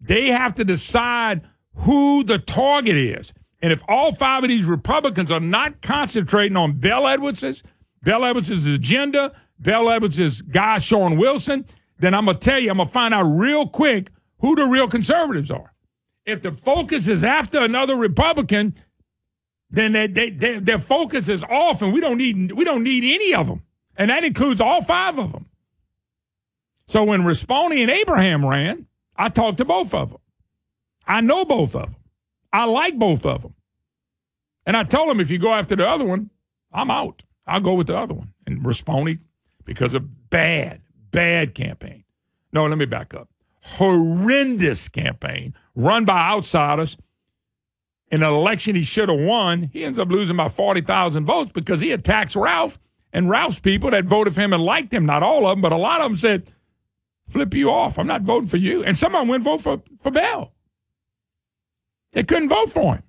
They have to decide who the target is. And if all five of these Republicans are not concentrating on Bel Edwards's, Bel Edwards's agenda, Bel Edwards's guy, Shawn Wilson, then I'm going to tell you, I'm going to find out real quick who the real conservatives are. If the focus is after another Republican, then they, they, they, their focus is off, and we don't need we don't need any of them, and that includes all five of them. So when Rispone and Abraham ran, I talked to both of them. I know both of them. I like both of them, and I told them if you go after the other one, I'm out. I'll go with the other one. And Rispone, because of a bad, bad campaign. No, let me back up. Horrendous campaign run by outsiders in an election he should have won, he ends up losing by 40,000 votes because he attacks Ralph and Ralph's people that voted for him and liked him. Not all of them, but a lot of them said, flip you off. I'm not voting for you. And some of them went vote for, for Bel. They couldn't vote for him.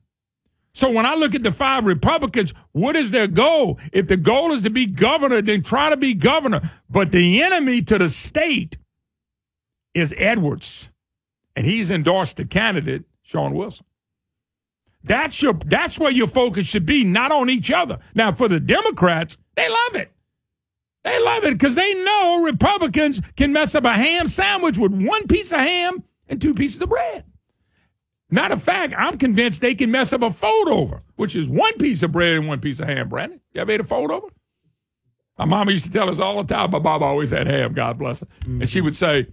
So when I look at the five Republicans, what is their goal? If the goal is to be governor, then try to be governor. But the enemy to the state is Edwards. And he's endorsed the candidate, Shawn Wilson. That's your that's where your focus should be, not on each other. Now, for the Democrats, they love it. They love it because they know Republicans can mess up a ham sandwich with one piece of ham and two pieces of bread. Matter of fact, I'm convinced they can mess up a fold over, which is one piece of bread and one piece of ham, Brandon. You ever ate a fold over? My mama used to tell us all the time. My mom always had ham, God bless her. And she would say,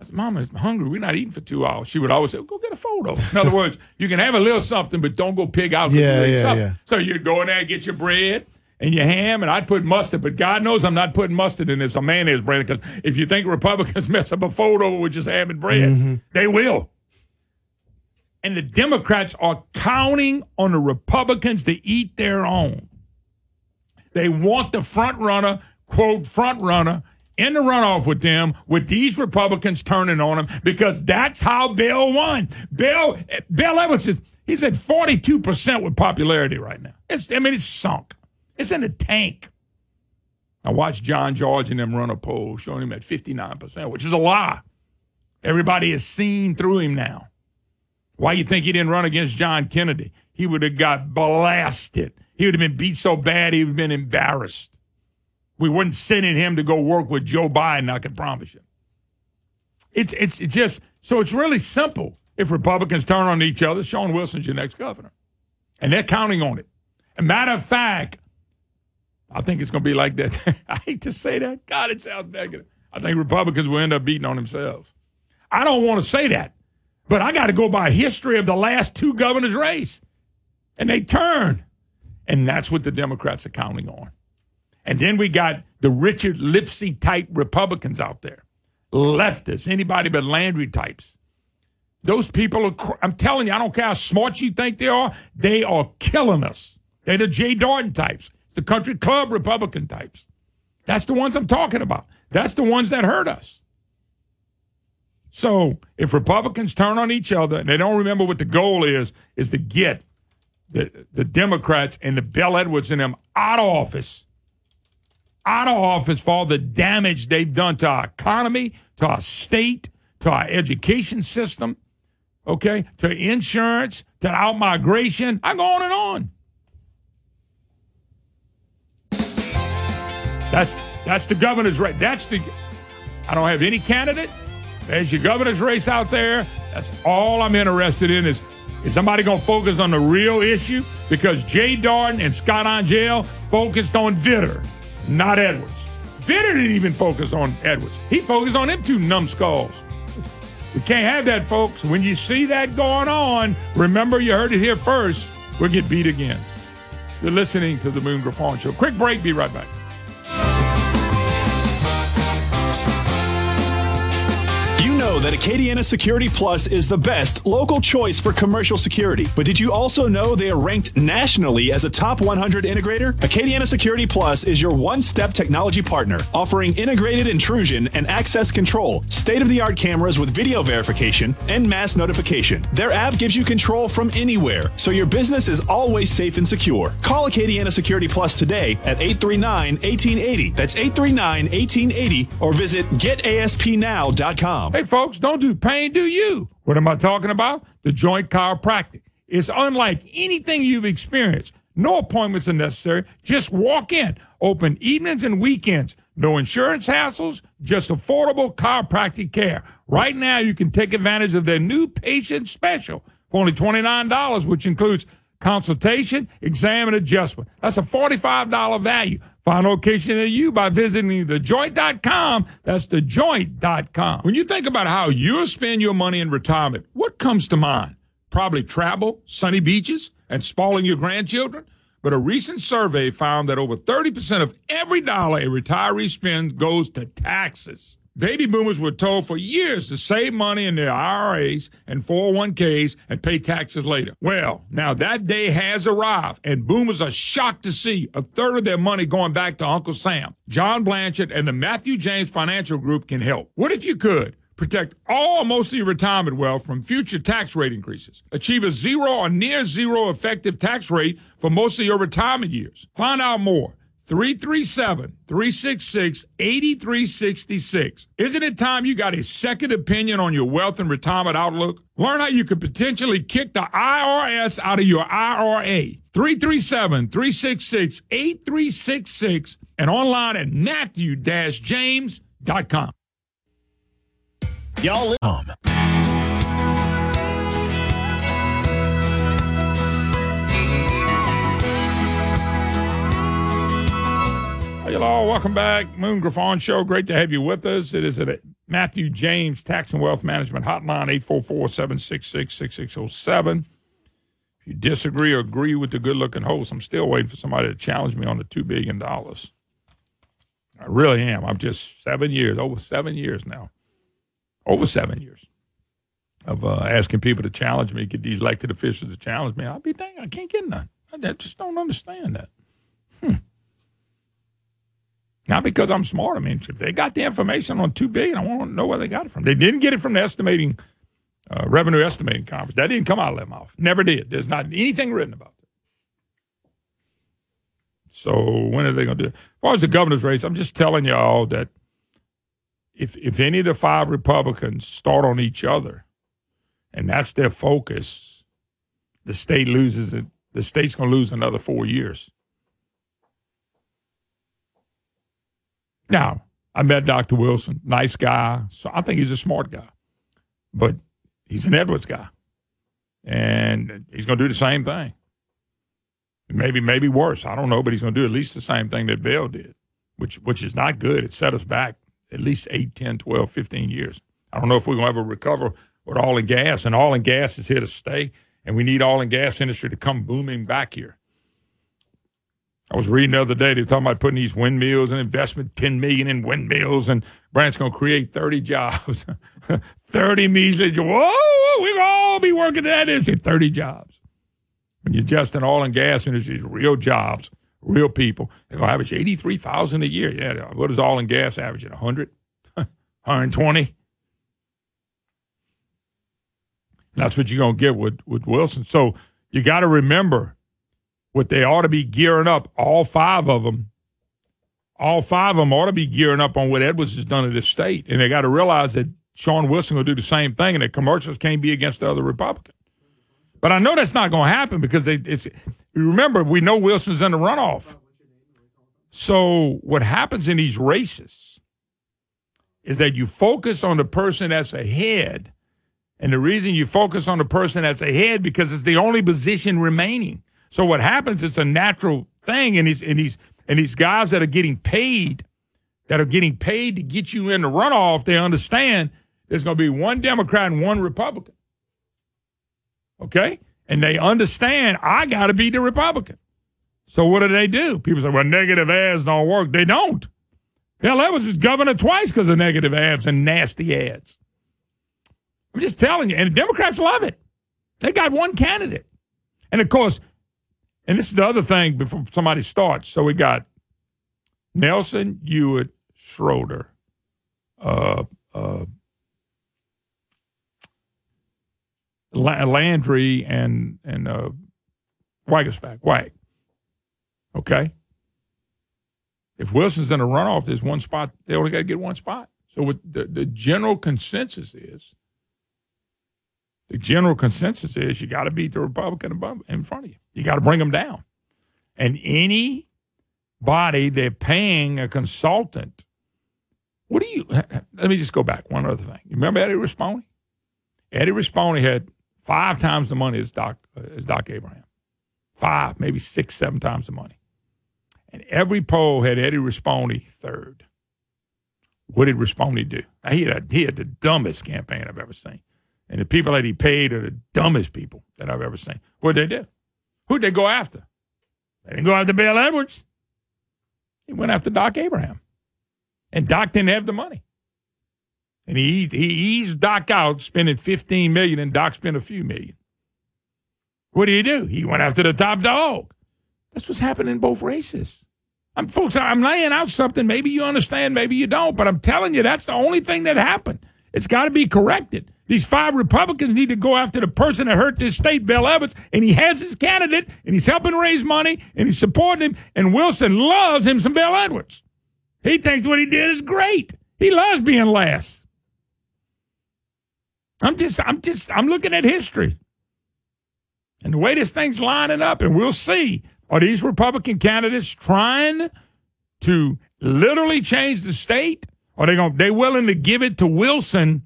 I said, Mama, I'm hungry. We're not eating for two hours. She would always say, Go get a photo. In other words, you can have a little something, but don't go pig out. Yeah, yeah, something. yeah. So you'd go in there and get your bread and your ham, and I'd put mustard. But God knows I'm not putting mustard in this or mayonnaise, Brandon, because if you think Republicans mess up a photo with just ham and bread, Mm-hmm. they will. And the Democrats are counting on the Republicans to eat their own. They want the front runner, quote, front runner, in the runoff with them, with these Republicans turning on him, because that's how Bill won. Bill, Bill Evans is, he's at 42% with popularity right now. It's, I mean, it's sunk. It's in the tank. I watched John George and them run a poll showing him at 59%, which is a lie. Everybody has seen through him now. Why you think he didn't run against John Kennedy? He would have got blasted. He would have been beat so bad he would have been embarrassed. We wouldn't sending him to go work with Joe Biden, I can promise you. It's it's just so it's really simple. If Republicans turn on each other, Shawn Wilson's your next governor. And they're counting on it. Matter of fact, I think it's gonna be like that. I hate to say that. God, it sounds negative. I think Republicans will end up beating on themselves. I don't want to say that. But I got to go by history of the last two governors' race. And they turned. And that's what the Democrats are counting on. And then we got the Richard Lipsey type Republicans out there, leftists, anybody but Landry types. Those people are, I'm telling you, I don't care how smart you think they are, they are killing us. They're the Jay Dardenne types, the country club Republican types. That's the ones I'm talking about. That's the ones that hurt us. So if Republicans turn on each other and they don't remember what the goal is, is to get the, the Democrats and the Bill Edwards and them out of office, out of office for all the damage they've done to our economy, to our state, to our education system, okay, to insurance, to out migration. I go on and on. That's that's the governor's race. That's the. I don't have any candidate. There's your governor's race out there. That's all I'm interested in is is somebody going to focus on the real issue? Because Jay Dardenne and Scott Angelle focused on Vitter, not Edwards. Vitter didn't even focus on Edwards. He focused on them two numbskulls. We can't have that, folks. When you see that going on, remember you heard it here first. We'll get beat again. You're listening to the Moon Griffon Show. Quick break. Be right back. That Acadiana Security Plus is the best local choice for commercial security. But did you also know they are ranked nationally as a top 100 integrator? Acadiana Security Plus is your one step technology partner, offering integrated intrusion and access control, state of the art cameras with video verification, and mass notification. Their app gives you control from anywhere, so your business is always safe and secure. Call Acadiana Security Plus today at 839 1880. That's 839 1880, or visit getaspnow.com. Hey, folks, don't do pain, do you? What am I talking about? The joint chiropractic. It's unlike anything you've experienced. No appointments are necessary. Just walk in. Open evenings and weekends. No insurance hassles, just affordable chiropractic care. Right now, you can take advantage of their new patient special for only $29, which includes consultation, exam, and adjustment. That's a $45 value. Find location near you by visiting thejoint.com. That's thejoint.com. When you think about how you'll spend your money in retirement, what comes to mind? Probably travel, sunny beaches, and spoiling your grandchildren. But a recent survey found that over 30% of every dollar a retiree spends goes to taxes. Baby boomers were told for years to save money in their IRAs and 401ks and pay taxes later. Well, now that day has arrived, and boomers are shocked to see a third of their money going back to Uncle Sam. John Blanchard and the Matthew James Financial Group can help. What if you could? Protect all most of your retirement wealth from future tax rate increases. Achieve a zero or near zero effective tax rate for most of your retirement years. Find out more. 337 366 8366. Isn't it time you got a second opinion on your wealth and retirement outlook? Learn how you could potentially kick the IRS out of your IRA. 337 366 8366 and online at matthew james.com. Y'all. Um. All. Welcome back. Moon Griffon Show. Great to have you with us. It is at Matthew James Tax and Wealth Management Hotline, 844 766 6607. If you disagree or agree with the good looking host, I'm still waiting for somebody to challenge me on the $2 billion. I really am. I'm just seven years, over seven years now. Over seven years of uh, asking people to challenge me, get these elected officials to challenge me. I'll be dang, I can't get none. I just don't understand that. Not because I'm smart. I mean, if they got the information on two billion, I want to know where they got it from. They didn't get it from the estimating uh, revenue estimating conference. That didn't come out of their mouth. Never did. There's not anything written about it. So when are they going to do it? As far as the governor's race, I'm just telling y'all that if if any of the five Republicans start on each other, and that's their focus, the state loses it. The state's going to lose another four years. Now, I met Dr. Wilson, nice guy. So I think he's a smart guy, but he's an Edwards guy, and he's going to do the same thing. Maybe, maybe worse. I don't know, but he's going to do at least the same thing that Bill did, which which is not good. It set us back at least 8, 10, 12, 15 years. I don't know if we're going to ever recover with oil and gas, and oil and gas is here to stay, and we need oil and gas industry to come booming back here. I was reading the other day, they were talking about putting these windmills and investment, 10 million in windmills, and Brandt's going to create 30 jobs. 30 measly jobs. Whoa, to all be working that industry. 30 jobs. When you're just in oil and gas industry, real jobs, real people. They're going to average 83,000 a year. Yeah, what is oil and gas averaging? 100? 120? That's what you're going to get with, with Wilson. So you got to remember what they ought to be gearing up, all five of them, all five of them ought to be gearing up on what Edwards has done at this state. And they got to realize that Shawn Wilson will do the same thing and that commercials can't be against the other Republican. But I know that's not going to happen because they, it's, remember, we know Wilson's in the runoff. So what happens in these races is that you focus on the person that's ahead. And the reason you focus on the person that's ahead because it's the only position remaining. So what happens? It's a natural thing, and these and these and these guys that are getting paid, that are getting paid to get you in the runoff, they understand there's going to be one Democrat and one Republican. Okay, and they understand I got to be the Republican. So what do they do? People say, "Well, negative ads don't work." They don't. Bill Evans is governor twice because of negative ads and nasty ads. I'm just telling you, and the Democrats love it. They got one candidate, and of course and this is the other thing before somebody starts. So we got Nelson, Hewitt, Schroder, uh, uh, Landry, and and uh, Waguespack, Wag. Okay. If Wilson's in a runoff, there's one spot. They only got to get one spot. So what the, the general consensus is, the general consensus is you got to beat the Republican above in front of you. You got to bring them down. And any body they're paying a consultant. What do you? Let me just go back one other thing. You remember Eddie Rispone? Eddie Rispone had five times the money as Doc as Doc Abraham, five, maybe six, seven times the money, and every poll had Eddie Rispone third. What did Rispone do? Now, he had a, he had the dumbest campaign I've ever seen, and the people that he paid are the dumbest people that I've ever seen. What did they do? Who'd they go after? They didn't go after Bill Edwards. He went after Doc Abraham. And Doc didn't have the money. And he, he eased Doc out, spending 15 million, and Doc spent a few million. What did he do? He went after the top dog. That's what's happening in both races. I'm folks, I'm laying out something. Maybe you understand, maybe you don't, but I'm telling you that's the only thing that happened. It's got to be corrected. These five Republicans need to go after the person that hurt this state, Bill Evans, and he has his candidate, and he's helping raise money, and he's supporting him. And Wilson loves him some Bill Edwards. He thinks what he did is great. He loves being last. I'm just, I'm just, I'm looking at history and the way this thing's lining up, and we'll see. Are these Republican candidates trying to literally change the state? Are they going? They willing to give it to Wilson?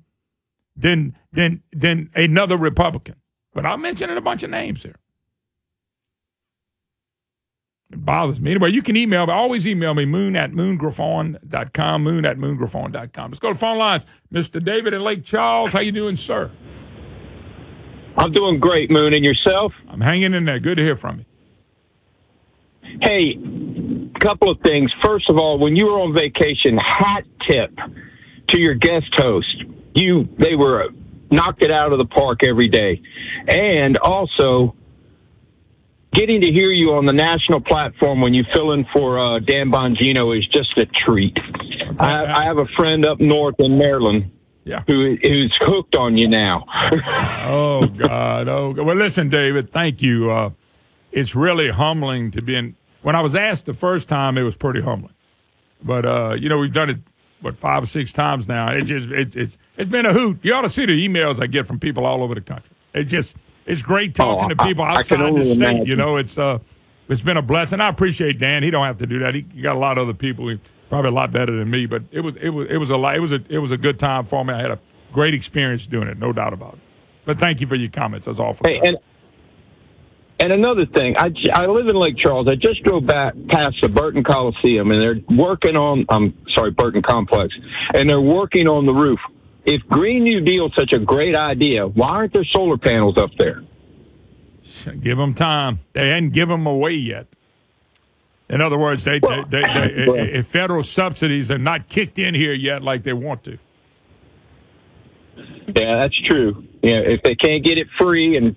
Than than than another Republican. But I'm mentioning a bunch of names here. It bothers me. Anyway, you can email me. Always email me, moon at moongriffon.com, moon at moongriffon.com. Let's go to phone lines. Mr. David in Lake Charles, how you doing, sir? I'm doing great, Moon, and yourself? I'm hanging in there. Good to hear from you. Hey, couple of things. First of all, when you were on vacation, hat tip to your guest host. You, they were knocked it out of the park every day. And also, getting to hear you on the national platform when you fill in for uh, Dan Bongino is just a treat. I, I have a friend up north in Maryland Yeah. who who's hooked on you now. oh God! Oh God. well, listen, David. Thank you. Uh, it's really humbling to be in. When I was asked the first time, it was pretty humbling. But uh, you know, we've done it what five or six times now. It just it, it's it's been a hoot. You ought to see the emails I get from people all over the country. It just it's great talking Oh, to people outside the state. imagine. You know, it's uh it's been a blessing. I appreciate Dan. He don't have to do that. He, he got a lot of other people. He probably a lot better than me. But it was it was it was a lot. It was a it was a good time for me. I had a great experience doing it, no doubt about it. But thank you for your comments. That's all for Hey, and and another thing, I live in Lake Charles. I just drove back past the Burton Coliseum, and they're working on. I'm sorry, Burton Complex, and they're working on the roof. If Green New Deal is such a great idea, why aren't there solar panels up there? Give them time. They hadn't given them away yet. In other words, they, they, they, they if federal subsidies are not kicked in here yet like they want to. Yeah, that's true. Yeah, if they can't get it free and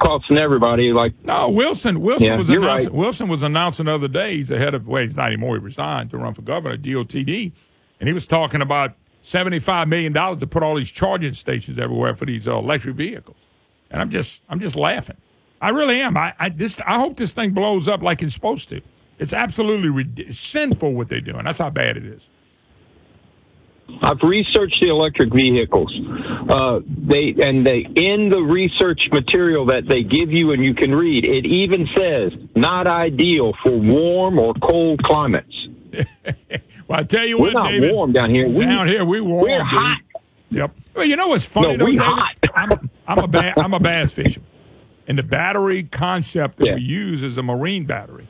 costing everybody, like No, Wilson. Wilson Yeah, was announcing. right. Wilson was announcing the other day. He's the head of. Well, he's not anymore. He resigned to run for governor, DOTD, and he was talking about seventy-five million dollars to put all these charging stations everywhere for these uh, electric vehicles. And I'm just, I'm just laughing. I really am. I, I this, I hope this thing blows up like it's supposed to. It's absolutely rid- sinful what they're doing. That's how bad it is. I've researched the electric vehicles. Uh, they and they in the research material that they give you and you can read. It even says not ideal for warm or cold climates. Well, I tell you what We're what, not David. warm down here. We- down here, we warm. we're dude. hot. Yep. Well, you know what's funny No, though, we David? hot. I'm, I'm a ba- I'm a bass fisherman, and the battery concept that we use is a marine battery,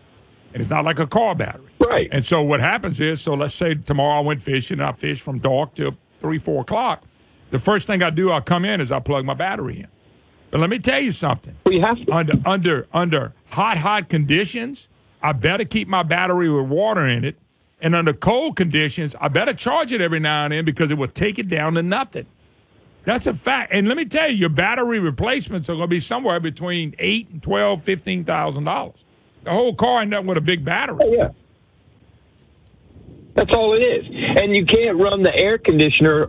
and it's not like a car battery. Right. And so what happens is, so let's say tomorrow I went fishing, and I fish from dark till three, four o'clock. The first thing I do, I come in is I plug my battery in. But let me tell you something. We have under under under hot hot conditions, I better keep my battery with water in it. And under cold conditions, I better charge it every now and then because it will take it down to nothing. That's a fact. And let me tell you, your battery replacements are going to be somewhere between eight and twelve, fifteen thousand dollars. The whole car ain't nothing with a big battery. Oh, yeah. That's all it is. And you can't run the air conditioner.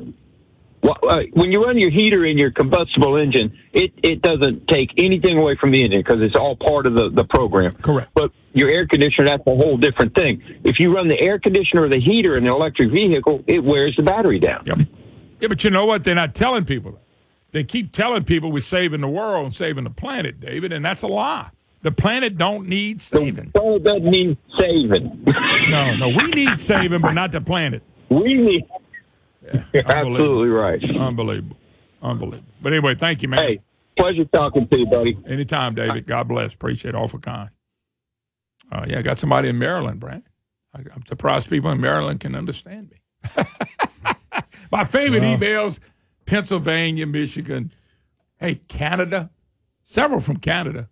Uh, when you run your heater in your combustible engine, it, it doesn't take anything away from the engine because it's all part of the, the program. Correct. But your air conditioner, that's a whole different thing. If you run the air conditioner or the heater in an electric vehicle, it wears the battery down. Yep. Yeah, but you know what? They're not telling people that. They keep telling people we're saving the world and saving the planet, David, and that's a lie. The planet don't need saving. Well, it doesn't need saving. No, no, we need saving, but not the planet. We need. You're absolutely right. Unbelievable. Unbelievable. But anyway, thank you, man. Hey, pleasure talking to you, buddy. Anytime, David. God bless. Appreciate it. All for kind. Uh, yeah, I got somebody in Maryland, Brandon. I, I'm surprised people in Maryland can understand me. My favorite Wow. emails Pennsylvania, Michigan, hey, Canada, several from Canada,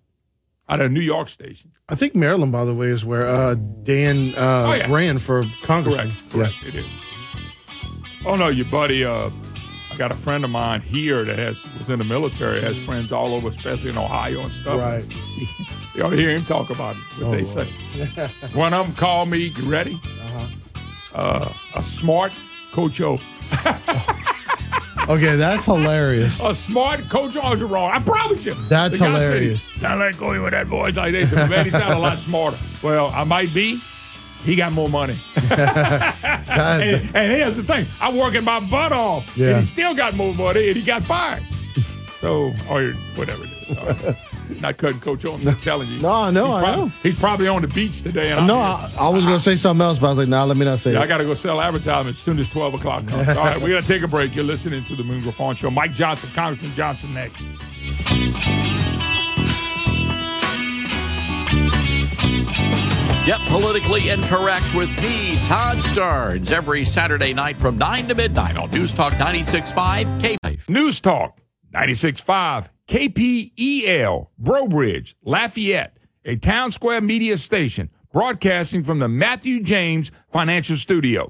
out of New York station. I think Maryland, by the way, is where uh, Dan uh, Oh, yeah. ran for congressman. Correct. Correct. It is. Oh no, your buddy. Uh, I got a friend of mine here that has was in the military. Has friends all over, especially in Ohio and stuff. Right. You ought to hear him talk about it, what Oh, they Lord. say. One of them called me. You ready? Uh-huh. Uh, a smart Coach O. Okay, that's hilarious. A smart Coach O is wrong. I promise you. That's guy said, hilarious. Sound like going with that voice like this. Man, he sounded a lot smarter. Well, I might be. He got more money. and, and here's the thing: I'm working my butt off, Yeah. and he still got more money, and he got fired. So, oh, or whatever it is. Not cutting Coach on. I'm telling you. No, I know, He's I probably, know. He's probably on the beach today. And I'm no. I, I was going to say something else, but I was like, nah, let me not say Yeah, it. I got to go sell advertisements as soon as 12 o'clock comes. All right, we're going to take a break. You're listening to the Moon Griffon Show. Mike Johnson, Congressman Johnson next. Get politically incorrect with the Todd Starnes every Saturday night from 9 to midnight on News Talk 96.5 K. News Talk 96.5 KPEL, Breaux Bridge, Lafayette, a town square media station broadcasting from the Matthew James Financial Studio.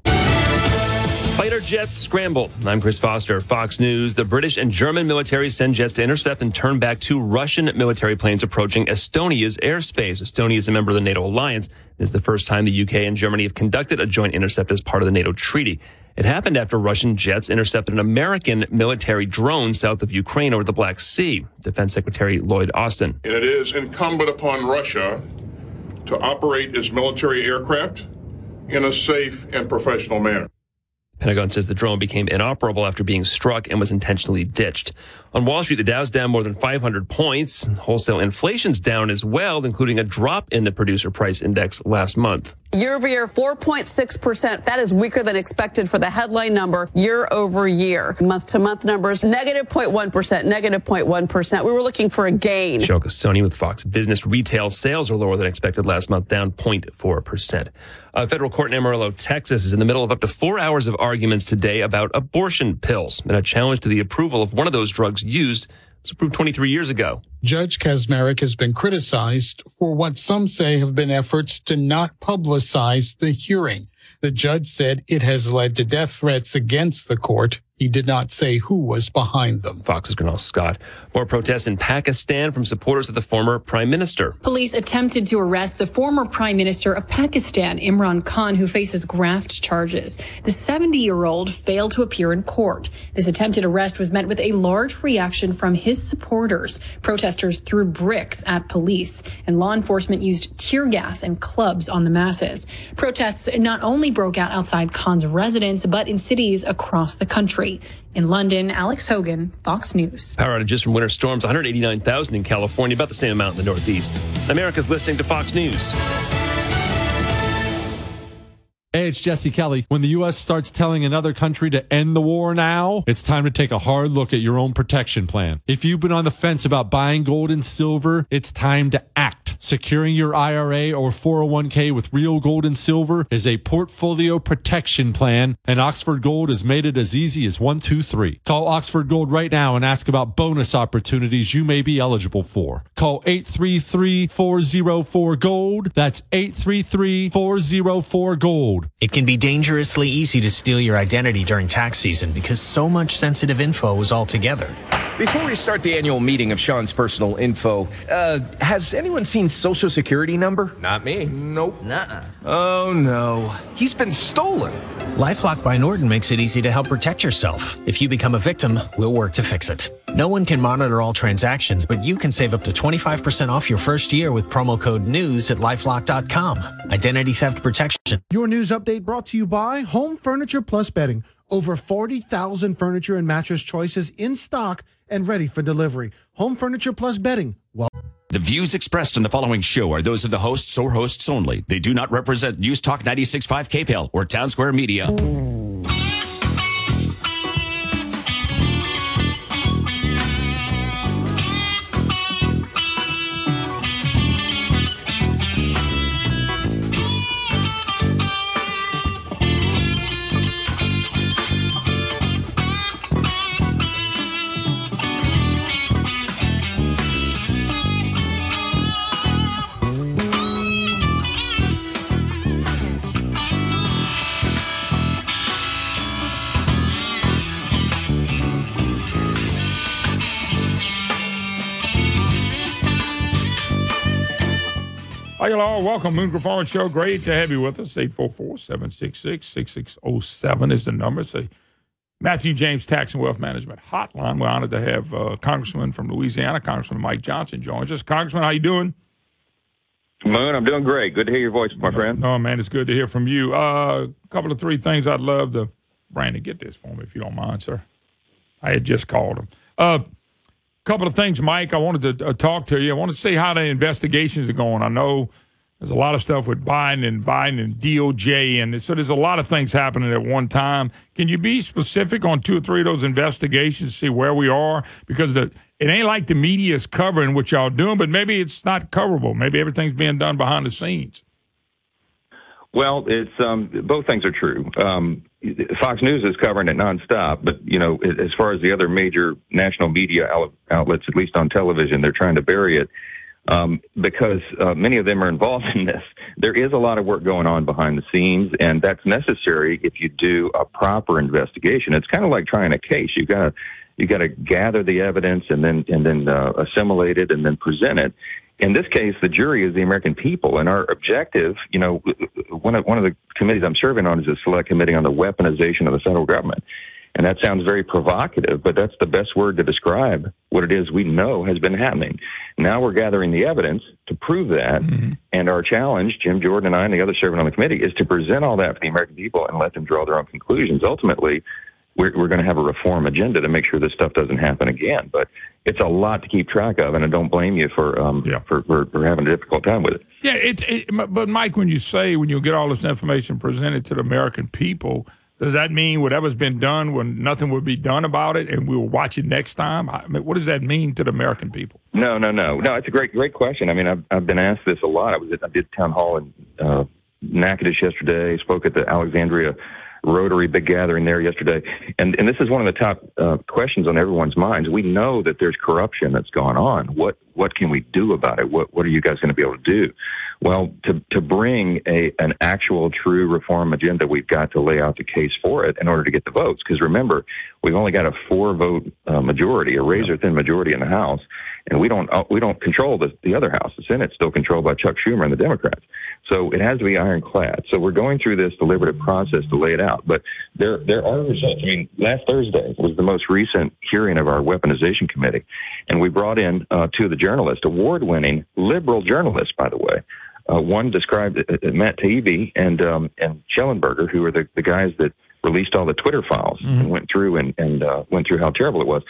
Fighter jets scrambled. I'm Chris Foster, Fox News. The British and German military send jets to intercept and turn back two Russian military planes approaching Estonia's airspace. Estonia is a member of the NATO alliance. It's the first time the UK and Germany have conducted a joint intercept as part of the NATO treaty. It happened after Russian jets intercepted an American military drone south of Ukraine over the Black Sea. Defense Secretary Lloyd Austin. And it is incumbent upon Russia to operate its military aircraft in a safe and professional manner. Pentagon says the drone became inoperable after being struck and was intentionally ditched. On Wall Street, the Dow's down more than 500 points. Wholesale inflation's down as well, including a drop in the producer price index last month. Year over year, 4.6%. That is weaker than expected for the headline number year over year. Month to month numbers, negative 0.1, negative 0.1. We were looking for a gain. Shoka Sony with Fox Business retail sales are lower than expected last month, down 0.4%. A uh, federal court in Amarillo, Texas is in the middle of up to four hours of arguments today about abortion pills and a challenge to the approval of one of those drugs used was approved 23 years ago. Judge Kasmarek has been criticized for what some say have been efforts to not publicize the hearing. The judge said it has led to death threats against the court. He did not say who was behind them. Fox's Gernal Scott. More protests in Pakistan from supporters of the former prime minister. Police attempted to arrest the former prime minister of Pakistan, Imran Khan, who faces graft charges. The 70 year old failed to appear in court. This attempted arrest was met with a large reaction from his supporters. Protesters threw bricks at police, and law enforcement used tear gas and clubs on the masses. Protests not only broke out outside Khan's residence, but in cities across the country. In London, Alex Hogan, Fox News. Power outages from winter storms, 189,000 in California, about the same amount in the Northeast. America's listening to Fox News. Hey, it's Jesse Kelly. When the U.S. starts telling another country to end the war now, it's time to take a hard look at your own protection plan. If you've been on the fence about buying gold and silver, it's time to act. Securing your IRA or 401k with real gold and silver is a portfolio protection plan, and Oxford Gold has made it as easy as one, two, three. Call Oxford Gold right now and ask about bonus opportunities you may be eligible for. Call 833 404 Gold. That's 833 404 Gold. It can be dangerously easy to steal your identity during tax season because so much sensitive info is all together. Before we start the annual meeting of Sean's personal info, uh, has anyone seen Social Security number? Not me. Nope. Nuh-uh. Oh no, he's been stolen. LifeLock by Norton makes it easy to help protect yourself. If you become a victim, we'll work to fix it. No one can monitor all transactions, but you can save up to 25% off your first year with promo code NEWS at lifelock.com. Identity theft protection. Your news update brought to you by Home Furniture Plus Bedding. Over 40,000 furniture and mattress choices in stock and ready for delivery. Home Furniture Plus Bedding. Well, The views expressed in the following show are those of the hosts or hosts only. They do not represent News Talk 96.5 KPEL or Town Square Media. Hi, hello. Welcome, Moon Griffon Show. Great to have you with us. 844-766-6607 is the number. It's a Matthew James Tax and Wealth Management Hotline. We're honored to have uh, Congressman from Louisiana, Congressman Mike Johnson, joins us. Congressman, how you doing? Moon, I'm doing great. Good to hear your voice, my friend. No, man, it's good to hear from you. Uh, a couple of three things I'd love to, Brandon, get this for me if you don't mind, sir. I had just called him. Uh, couple of things, Mike. I wanted to uh, talk to you. I want to see how the investigations are going. I know there's a lot of stuff with Biden and Biden and DOJ, and so there's a lot of things happening at one time. Can you be specific on two or three of those investigations, see where we are? Because the, it ain't like the media is covering what y'all doing, but maybe it's not coverable. Maybe everything's being done behind the scenes. Well, it's um, both things are true. Um, Fox News is covering it nonstop, but you know, as far as the other major national media outlets, at least on television, they're trying to bury it um, because uh, many of them are involved in this. There is a lot of work going on behind the scenes, and that's necessary if you do a proper investigation. It's kind of like trying a case. You got to you got to gather the evidence and then and then uh, assimilate it and then present it. In this case, the jury is the American people, and our objective, you know, one of one of the committees I'm serving on is a select committee on the weaponization of the federal government. And that sounds very provocative, but that's the best word to describe what it is we know has been happening. Now we're gathering the evidence to prove that. Mm-hmm. And our challenge, Jim Jordan and I and the others serving on the committee, is to present all that for the American people and let them draw their own conclusions. Ultimately, we're, we're going to have a reform agenda to make sure this stuff doesn't happen again. But it's a lot to keep track of, and I don't blame you for um, for, for, for having a difficult time with it. Yeah, it, it. But Mike, when you say when you get all this information presented to the American people, does that mean whatever's been done, when nothing will be done about it, and we'll watch it next time? I mean, what does that mean to the American people? No, no, no, no. It's a great, great question. I mean, I've I've been asked this a lot. I was at, I did town hall in uh, Natchitoches yesterday. Spoke at the Alexandria Rotary big gathering there yesterday, and and this is one of the top uh, questions on everyone's minds. We know that there's corruption that's gone on. What what can we do about it? What what are you guys going to be able to do? Well, to to bring a an actual true reform agenda, we've got to lay out the case for it in order to get the votes. Because remember, we've only got a four vote uh, majority, a razor thin majority in the House, and we don't uh, we don't control the the other House. The Senate's still controlled by Chuck Schumer and the Democrats. So it has to be ironclad. So we're going through this deliberative process to lay it out. But there there are results. I mean, last Thursday was the most recent hearing of our weaponization committee, and we brought in uh, two of the journalists, award winning liberal journalists, by the way. Uh, one described uh, uh, Matt Taibbi and um, and Shellenberger, who are the, the guys that released all the Twitter files and went through and, and uh, went through how terrible it was.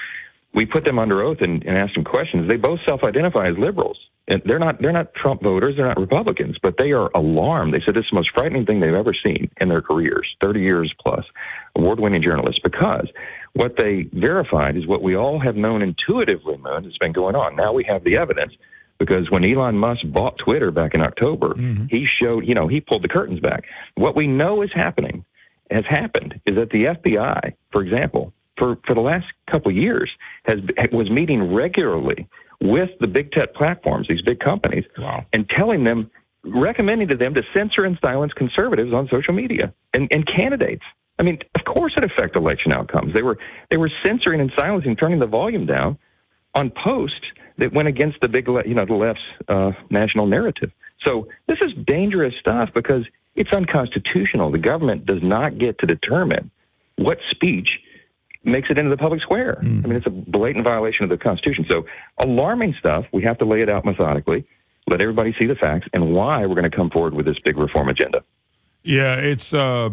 We put them under oath and, and asked them questions. They both self-identify as liberals, and they're not they're not Trump voters, they're not Republicans, but they are alarmed. They said this is the most frightening thing they've ever seen in their careers, 30 years plus, award-winning journalists, because what they verified is what we all have known intuitively, Moon, has been going on. Now we have the evidence because when Elon Musk bought Twitter back in October, mm-hmm. he showed, you know, he pulled the curtains back. What we know is happening, has happened, is that the FBI, for example, for, for the last couple of years, has was meeting regularly with the big tech platforms, these big companies, and telling them, recommending to them to censor and silence conservatives on social media and, and candidates. I mean, of course it affects election outcomes. They were they were censoring and silencing, turning the volume down on posts that went against the big, you know, the left's uh, national narrative. So this is dangerous stuff because it's unconstitutional. The government does not get to determine what speech makes it into the public square. I mean, it's a blatant violation of the Constitution. So alarming stuff. We have to lay it out methodically, let everybody see the facts, and why we're going to come forward with this big reform agenda. Yeah, it's. Uh,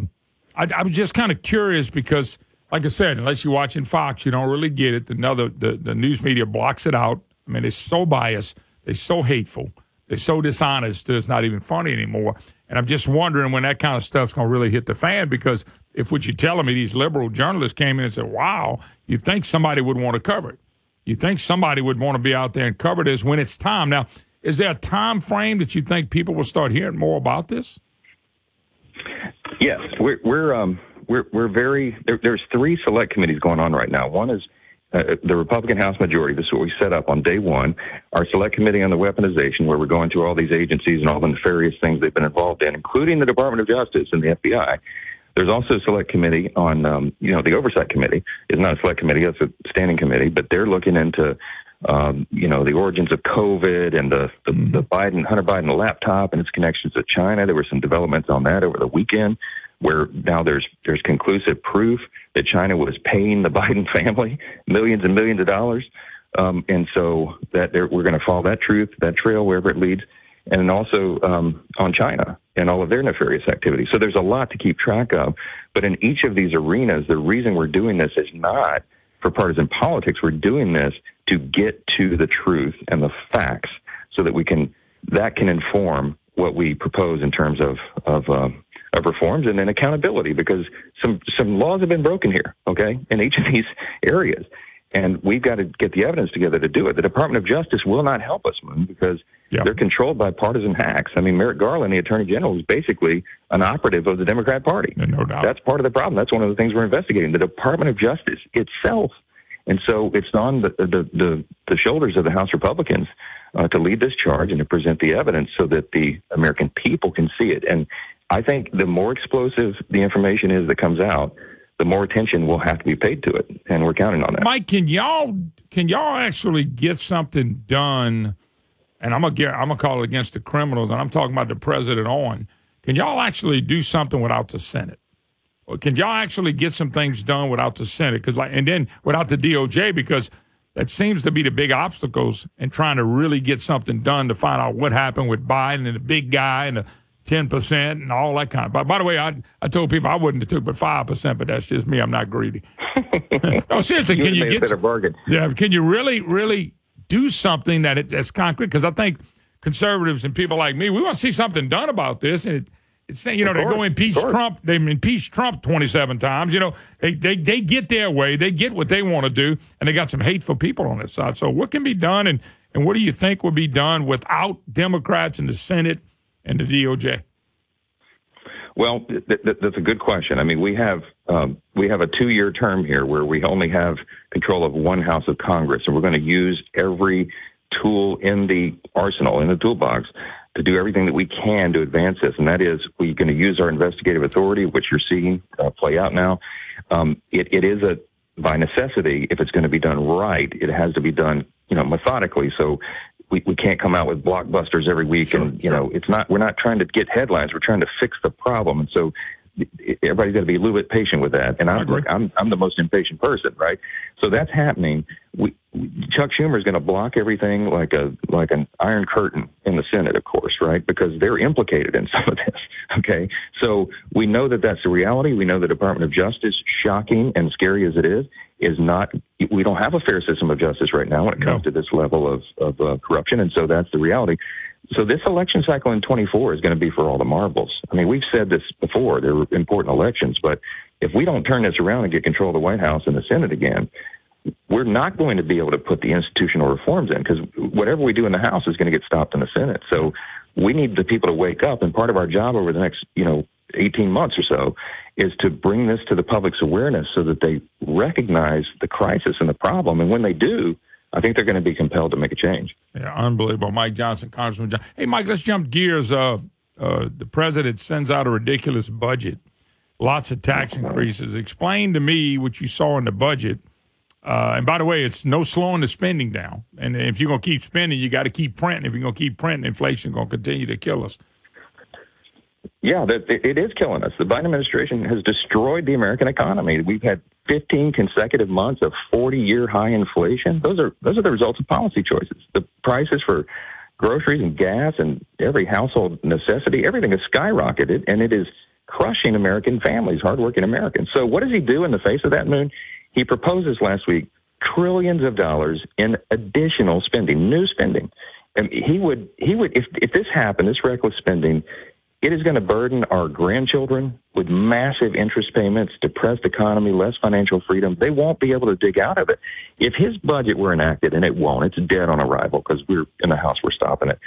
I, I'm just kind of curious because, like I said, unless you're watching Fox, you don't really get it. Another the, the news media blocks it out. I mean, it's so biased. They're so hateful. They're so dishonest. It's not even funny anymore. And I'm just wondering when that kind of stuff's going to really hit the fan because if what you're telling me, these liberal journalists came in and said, wow, you think somebody would want to cover it. You think somebody would want to be out there and cover this when it's time. Now, is there a time frame that you think people will start hearing more about this? Yes, we're we're um, we're we're very. There, there's three select committees going on right now. One is uh, the Republican House majority. This is what we set up on day one. Our select committee on the weaponization, where we're going through all these agencies and all the nefarious things they've been involved in, including the Department of Justice and the FBI. There's also a select committee on, um, you know, the oversight committee is not a select committee; it's a standing committee, but they're looking into um, you know, the origins of COVID and the, the, the Biden, Hunter Biden laptop and its connections to China. There were some developments on that over the weekend where now there's, there's conclusive proof that China was paying the Biden family millions and millions of dollars. Um, and so that we're going to follow that truth, that trail, wherever it leads. And also um, on China and all of their nefarious activities. So there's a lot to keep track of. But in each of these arenas, the reason we're doing this is not for partisan politics. We're doing this to get to the truth and the facts so that we can that can inform what we propose in terms of of, um, of reforms and then accountability because some some laws have been broken here okay in each of these areas And we've got to get the evidence together to do it. The Department of Justice will not help us, Moon, because they're controlled by partisan hacks. I mean, Merrick Garland, the Attorney General, is basically an operative of the Democrat Party. No doubt. That's part of the problem. That's one of the things we're investigating. The Department of Justice itself. And so it's on the, the, the, the shoulders of the House Republicans uh, to lead this charge and to present the evidence so that the American people can see it. And I think the more explosive the information is that comes out, the more attention will have to be paid to it, and we're counting on that. Mike, can y'all can y'all actually get something done? And I'm gonna get I'm gonna call it against the criminals, and I'm talking about the president on. Can y'all actually do something without the Senate? Or can y'all actually get some things done without the Senate? Because like, and then without the DOJ, because that seems to be the big obstacles in trying to really get something done to find out what happened with Biden and the big guy and the ten percent and all that kind of. But by the way, I I told people I wouldn't have took but five percent, but that's just me. I'm not greedy. no, seriously, You can you get a bargain. Yeah, can you really really do something that it, that's concrete? Because I think conservatives and people like me, we want to see something done about this, and it, it's saying you know they go impeach. Trump, they impeach Trump 27 times. You know they they they get their way, they get what they want to do, and they got some hateful people on their side. So what can be done, and and what do you think would be done without Democrats in the Senate and the DOJ? Well, th- th- that's a good question. I mean, we have um, we have a two-year term here where we only have control of one house of Congress, and we're going to use every tool in the arsenal in the toolbox to do everything that we can to advance this. And that is, we're going to use our investigative authority, which you're seeing uh, play out now. Um, it, it is a by necessity, if it's going to be done right, it has to be done, you know, methodically. So we, we can't come out with blockbusters every week and you know it's not we're not trying to get headlines we're trying to fix the problem. And so everybody's got to be a little bit patient with that. And i'm i'm i'm the most impatient person right? So that's happening. We- chuck schumer is going to block everything like a like an iron curtain in the senate of course right? Because they're implicated in some of this okay? So we know that that's the reality. We know the department of justice shocking and scary as it is is not we don't have a fair system of justice right now when it comes to this level of, of uh, corruption and so that's the reality. So this election cycle in 24 is going to be for all the marbles. I mean we've said this before they're important elections but if we don't turn this around and get control of the white house and the senate again we're not going to be able to put the institutional reforms in because whatever we do in the House is going to get stopped in the Senate. So we need the people to wake up. And part of our job over the next, you know, 18 months or so is to bring this to the public's awareness so that they recognize the crisis and the problem. And when they do, I think they're going to be compelled to make a change. Yeah, unbelievable. Mike Johnson, Congressman John. Hey, Mike, let's jump gears. Uh, uh, the president sends out a ridiculous budget, lots of tax increases. Explain to me what you saw in the budget. Uh, and by the way, it's no slowing the spending down. And if you're going to keep spending, you got to keep printing. If you're going to keep printing, inflation going to continue to kill us. Yeah, that it is killing us. The Biden administration has destroyed the American economy. We've had 15 consecutive months of 40-year high inflation. Those are those are the results of policy choices. The prices for groceries and gas and every household necessity, everything has skyrocketed, and it is crushing American families, hardworking Americans. So, what does he do in the face of that, Moon? He proposes last week trillions of dollars in additional spending, new spending. And he would, he would, if if this happened, this reckless spending, it is going to burden our grandchildren with massive interest payments, depressed economy, less financial freedom. They won't be able to dig out of it. If his budget were enacted, and it won't, it's dead on arrival because we're in the House, we're stopping it.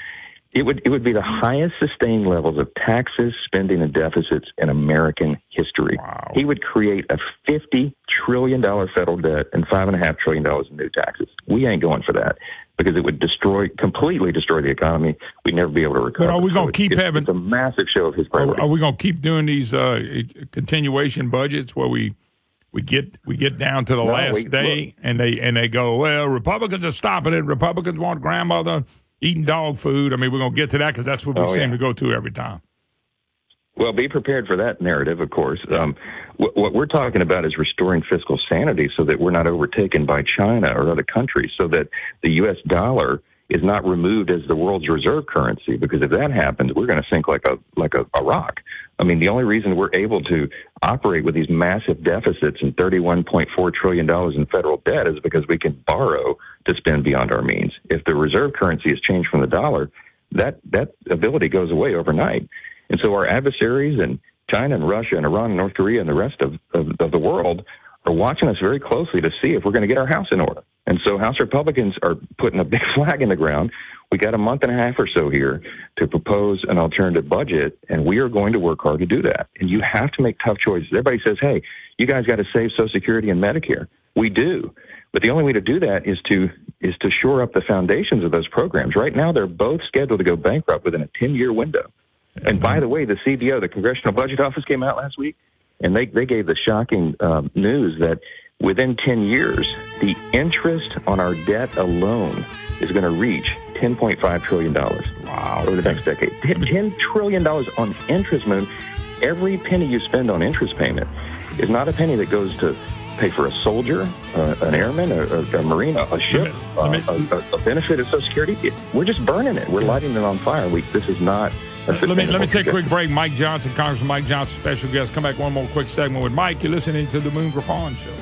It would it would be the highest sustained levels of taxes, spending, and deficits in American history. He would create a fifty trillion dollar federal debt and five and a half trillion dollars in new taxes. We ain't going for that because it would destroy completely destroy the economy. We'd never be able to recover. But are we going to it's- keep it's- having? It's a massive show of his Are, are we going to keep doing these uh, continuation budgets where we we get we get down to the No, last we- day and they and they go well Republicans are stopping it Republicans want grandmother eating dog food I mean we're going to get to that because that's what we Oh, seem yeah. to go to every time Well, be prepared for that narrative, of course. Um, what, what we're talking about is restoring fiscal sanity so that we're not overtaken by China or other countries, so that the U.S. dollar is not removed as the world's reserve currency. Because if that happens, we're going to sink like a like a, a rock. I mean, the only reason we're able to operate with these massive deficits and $31.4 trillion in federal debt is because we can borrow to spend beyond our means. If the reserve currency is changed from the dollar, that, that ability goes away overnight. And so our adversaries and China and Russia and Iran and North Korea and the rest of, of, of the world are watching us very closely to see if we're going to get our house in order. And so House Republicans are putting a big flag in the ground. We got a month and a half or so here to propose an alternative budget, and we are going to work hard to do that. And you have to make tough choices. Everybody says, hey, you guys got to save Social Security and Medicare. We do. But the only way to do that is to is to shore up the foundations of those programs. Right now, they're both scheduled to go bankrupt within a 10 year window. And by the way, the CBO, the Congressional Budget Office, came out last week, and they, they gave the shocking um, news that within 10 years, the interest on our debt alone is going to reach $10.5 trillion wow. over the next decade. $10 trillion on interest, Moon. Every penny you spend on interest payment is not a penny that goes to pay for a soldier, uh, an airman, a, a, a marine, a, a ship, uh, a, a, a benefit of Social Security. It, we're just burning it. We're lighting it on fire. We, this is not. Let me let me take a quick break. Mike Johnson, Congressman Mike Johnson, special guest. Come back one more quick segment with Mike. You're listening to the Moon Griffon Show.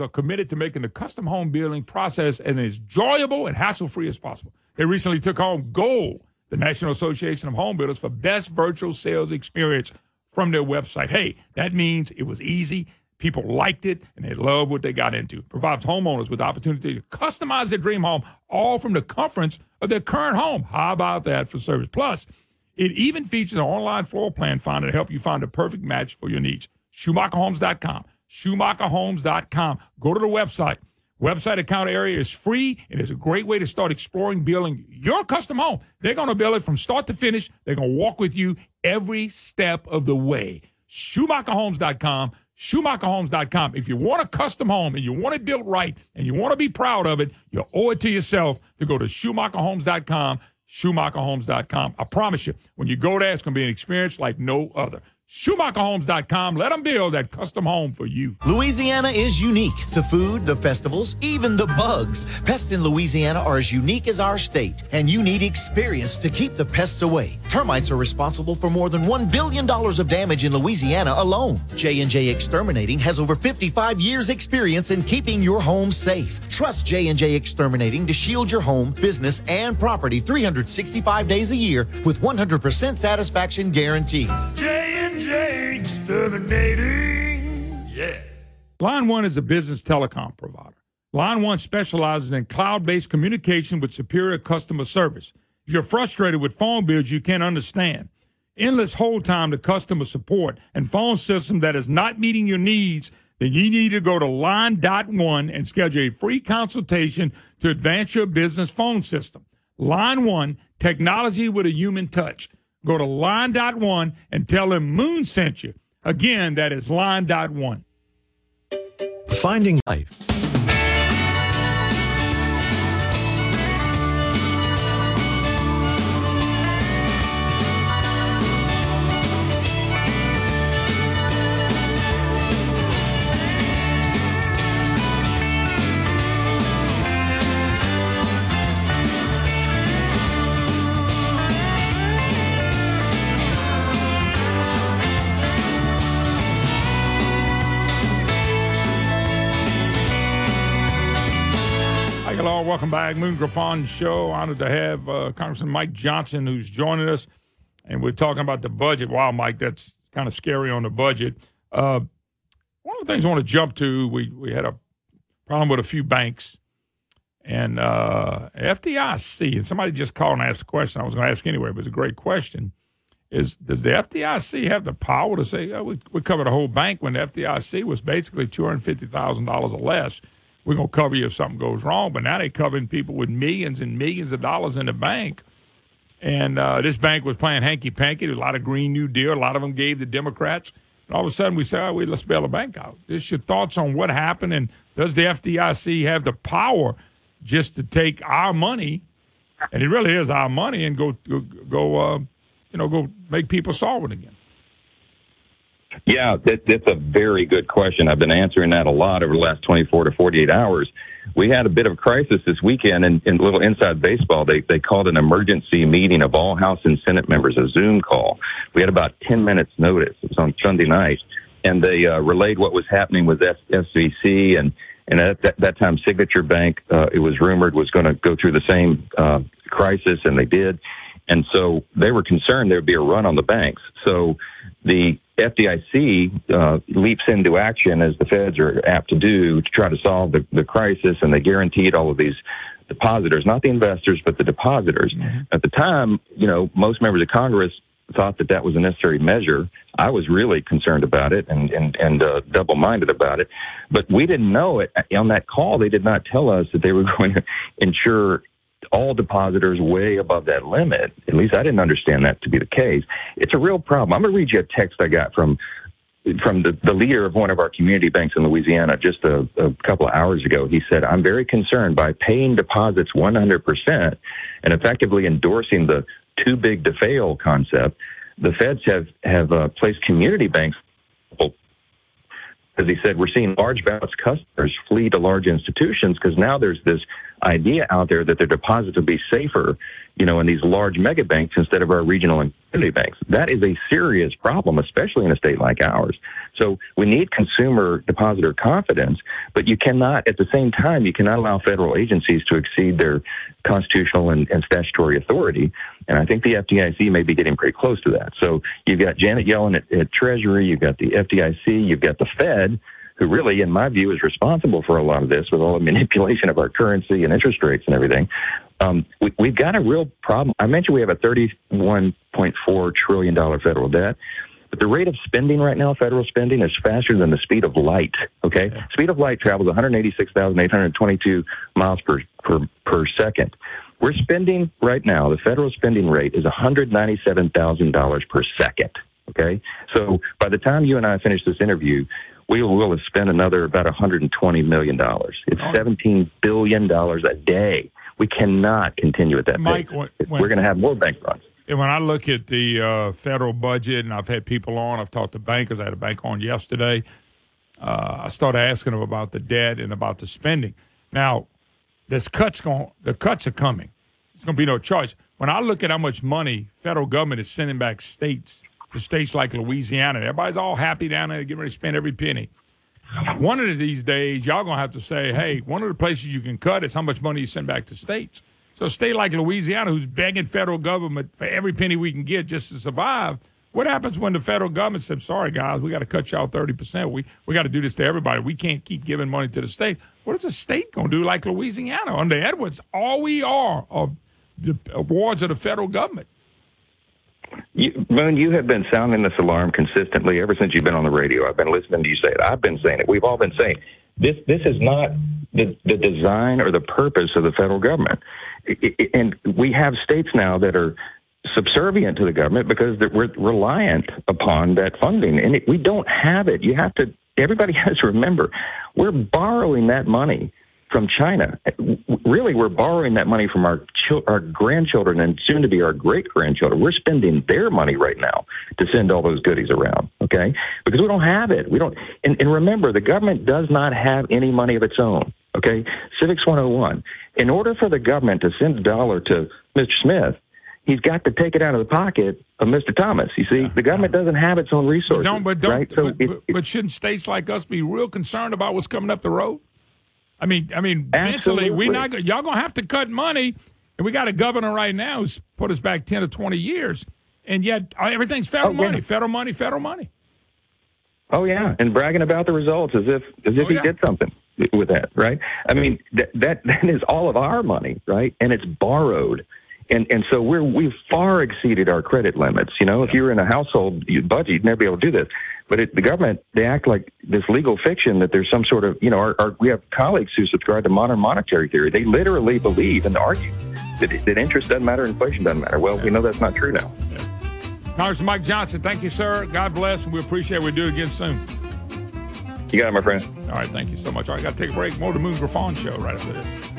Are committed to making the custom home building process as enjoyable and hassle-free as possible. They recently took home gold, the National Association of Home Builders, for best virtual sales experience from their website. Hey, that means it was easy. People liked it and they love what they got into. Provides homeowners with the opportunity to customize their dream home all from the comforts of their current home. How about that for service? Plus, it even features an online floor plan finder to help you find the perfect match for your needs. SchumacherHomes.com. SchumacherHomes.com. Go to the website. Website account area is free and it's a great way to start exploring building your custom home. They're going to build it from start to finish. They're going to walk with you every step of the way. SchumacherHomes.com. SchumacherHomes.com. If you want a custom home and you want it built right and you want to be proud of it, you owe it to yourself to go to SchumacherHomes.com. SchumacherHomes.com. I promise you, when you go there, it's going to be an experience like no other. SchumacherHomes.com. Let them build that custom home for you. Louisiana is unique. The food, the festivals, even the bugs. Pests in Louisiana are as unique as our state, and you need experience to keep the pests away. Termites are responsible for more than $1 billion of damage in Louisiana alone. J&J Exterminating has over 55 years experience in keeping your home safe. Trust J&J Exterminating to shield your home, business, and property 365 days a year with 100% satisfaction guarantee. J&J Yeah. Line One is a business telecom provider. Line One specializes in cloud-based communication with superior customer service. If you're frustrated with phone bills you can't understand, endless hold time to customer support, and phone system that is not meeting your needs, then you need to go to Line.one and schedule a free consultation to advance your business phone system. Line One, technology with a human touch. Go to Line.one and tell them Moon sent you. Again, that is Line.one. Finding life. Hello. Welcome back. Moon Griffon Show. Honored to have uh, Congressman Mike Johnson, who's joining us. And we're talking about the budget. Wow, Mike, that's kind of scary on the budget. Uh, one of the things I want to jump to, we, we had a problem with a few banks. And uh, FDIC, and somebody just called and asked a question I was going to ask anyway, but it's a great question. Is Does the FDIC have the power to say, oh, we, we covered a whole bank when the FDIC was basically $250,000 or less? We're going to cover you if something goes wrong. But now they're covering people with millions and millions of dollars in the bank. And uh, this bank was playing hanky panky. A lot of Green New Deal. A lot of them gave the Democrats. And all of a sudden we say, oh, wait, let's bail the bank out. Just your thoughts on what happened. And does the FDIC have the power just to take our money, and it really is our money, and go, go, go uh, you know, go make people solvent again? Yeah, that, that's a very good question. I've been answering that a lot over the last 24 to 48 hours. We had a bit of a crisis this weekend in, in little inside baseball. They, they called an emergency meeting of all House and Senate members, a Zoom call. We had about 10 minutes notice. It was on Sunday night. and they uh, relayed what was happening with S- SVB and and at that, that time Signature Bank uh, it was rumored was going to go through the same uh, crisis and they did and so they were concerned there would be a run on the banks so the FDIC uh, leaps into action as the feds are apt to do to try to solve the, the crisis and they guaranteed all of these depositors not the investors but the depositors at the time you know most members of Congress thought that that was a necessary measure. I was really concerned about it and and and uh, double minded about it, but we didn't know it on that call. They did not tell us that they were going to insure all depositors way above that limit. At least I didn't understand that to be the case. It's a real problem. I'm going to read you a text I got from from the, the leader of one of our community banks in Louisiana just a, a couple of hours ago. He said, I'm very concerned by paying deposits 100% and effectively endorsing the too big to fail concept. The feds have, have uh, placed community banks as he said, we're seeing large balance customers flee to large institutions because now there's this idea out there that their deposits will be safer, you know, in these large mega banks instead of our regional and community banks. That is a serious problem, especially in a state like ours. So we need consumer depositor confidence, but you cannot, at the same time, you cannot allow federal agencies to exceed their constitutional and, and statutory authority. And I think the FDIC may be getting pretty close to that. So you've got Janet Yellen at, at Treasury, you've got the FDIC, you've got the Fed, who really, in my view, is responsible for a lot of this with all the manipulation of our currency and interest rates and everything. Um, we, we've got a real problem. I mentioned we have a $31.4 trillion federal debt. But the rate of spending right now, federal spending, is faster than the speed of light. Okay, speed of light travels 186,822 miles per, per per second. We're spending right now. The federal spending rate is 197,000 dollars per second. Okay, so by the time you and I finish this interview, we will have spent another about 120 million dollars. It's 17 billion dollars a day. We cannot continue at that Mike, pace. when- We're going to have more bank runs. And when I look at the uh, federal budget, and I've had people on, I've talked to bankers. I had a bank on yesterday. Uh, I started asking them about the debt and about the spending. Now, this cuts going, the cuts are coming. It's going to be no choice. When I look at how much money federal government is sending back states to states like Louisiana, everybody's all happy down there, getting ready to spend every penny. One of these days, y'all gonna have to say, "Hey, one of the places you can cut is how much money you send back to states." So, a state like Louisiana, who's begging federal government for every penny we can get just to survive, what happens when the federal government says, "Sorry, guys, we got to cut y'all thirty percent. We we got to do this to everybody. We can't keep giving money to the state." What is a state gonna do like Louisiana under Edwards? All we are of the awards of the federal government. You, Moon, you have been sounding this alarm consistently ever since you've been on the radio. I've been listening to you say it. I've been saying it. We've all been saying this. This is not the, the design or the purpose of the federal government. I- I- And we have states now that are subservient to the government because we're reliant upon that funding, and it, we don't have it. You have to. Everybody has to remember, we're borrowing that money from China. Really, we're borrowing that money from our our grandchildren and soon to be our great grandchildren. We're spending their money right now to send all those goodies around. Okay, because we don't have it. We don't. And, and remember, the government does not have any money of its own. Okay, Civics 101. In order for the government to send a dollar to Mr. Smith, he's got to take it out of the pocket of Mr. Thomas. You see, the government doesn't have its own resources. Don't, but don't. right? So but, but, but shouldn't states like us be real concerned about what's coming up the road? I mean, I mean, eventually we Absolutely. not y'all gonna have to cut money, and we got a governor right now who's put us back ten to twenty years, and yet uh, everything's federal Oh, yeah. money, federal money, federal money. Oh yeah, and bragging about the results as if as if Oh, he yeah. did something with that, right? I mean, that that that is all of our money, right? And it's borrowed. And and so we're we've far exceeded our credit limits. You know, if you were in a household budget, you'd never be able to do this. But it, the government, they act like this legal fiction that there's some sort of, you know, our, our, we have colleagues who subscribe to modern monetary theory. They literally believe and argue that, that interest doesn't matter, inflation doesn't matter. Well, we know that's not true now. Congressman Mike Johnson, thank you, sir. God bless, and we appreciate it. We'll do it again soon. You got it, my friend. All right, thank you so much. All right, got to take a break. More of the Moon Griffon show right after this.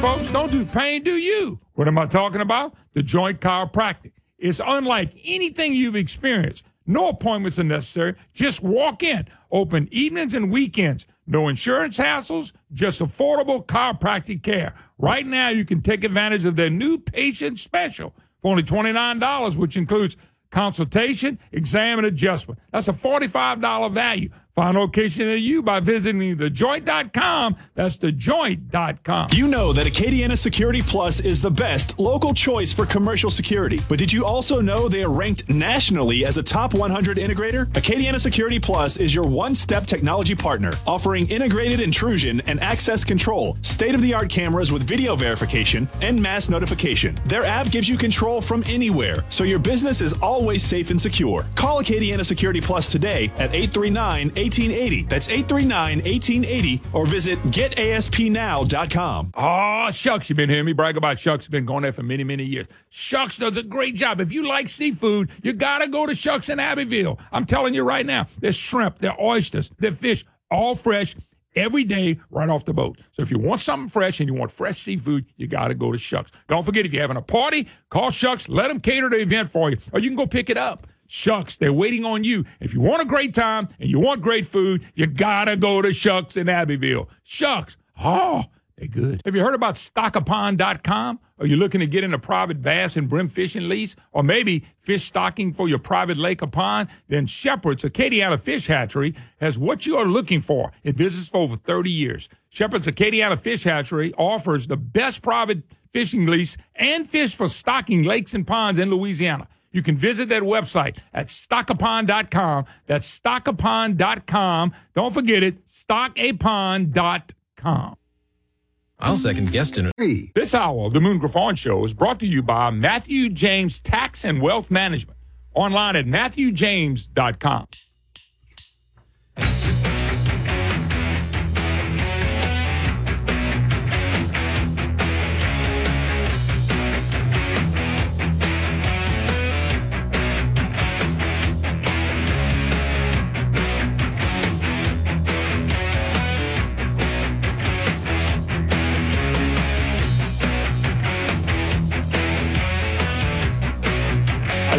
Folks, don't do pain, do you? What am I talking about? The joint chiropractic. It's unlike anything you've experienced. No appointments are necessary. Just walk in. Open evenings and weekends. No insurance hassles, just affordable chiropractic care. Right now, you can take advantage of their new patient special for only $29, which includes consultation, exam, and adjustment. That's a $45 value. Find a location near you by visiting thejoint.com. That's thejoint.com. You know that Acadiana Security Plus is the best local choice for commercial security. But did you also know they are ranked nationally as a top 100 integrator? Acadiana Security Plus is your one step technology partner, offering integrated intrusion and access control, state of the art cameras with video verification, and mass notification. Their app gives you control from anywhere, so your business is always safe and secure. Call Acadiana Security Plus today at 839 1880. That's 839 1880 or visit getaspnow.com. Oh, ah, Shucks, you've been hearing me brag about Shucks. Been going there for many, many years. Shucks does a great job. If you like seafood, you got to go to Shucks in Abbeville. I'm telling you right now, there's shrimp, there's oysters, there's fish, all fresh every day right off the boat. So if you want something fresh and you want fresh seafood, you got to go to Shucks. Don't forget, if you're having a party, call Shucks. Let them cater the event for you, or you can go pick it up. Shucks, they're waiting on you. If you want a great time and you want great food, you gotta go to Shucks in Abbeville. Shucks, oh, they're good. Have you heard about stockapond.com? Are you looking to get into private bass and brim fishing lease? Or maybe fish stocking for your private lake or pond? Then Shepherd's Acadiana Fish Hatchery has what you are looking for in business for over 30 years. Shepherd's Acadiana Fish Hatchery offers the best private fishing lease and fish for stocking lakes and ponds in Louisiana. You can visit that website at stockapond.com. That's stockapond.com. Don't forget it, stockapond.com. I'll second guess dinner. This hour of the Moon Griffon Show is brought to you by Matthew James Tax and Wealth Management. Online at matthewjames.com.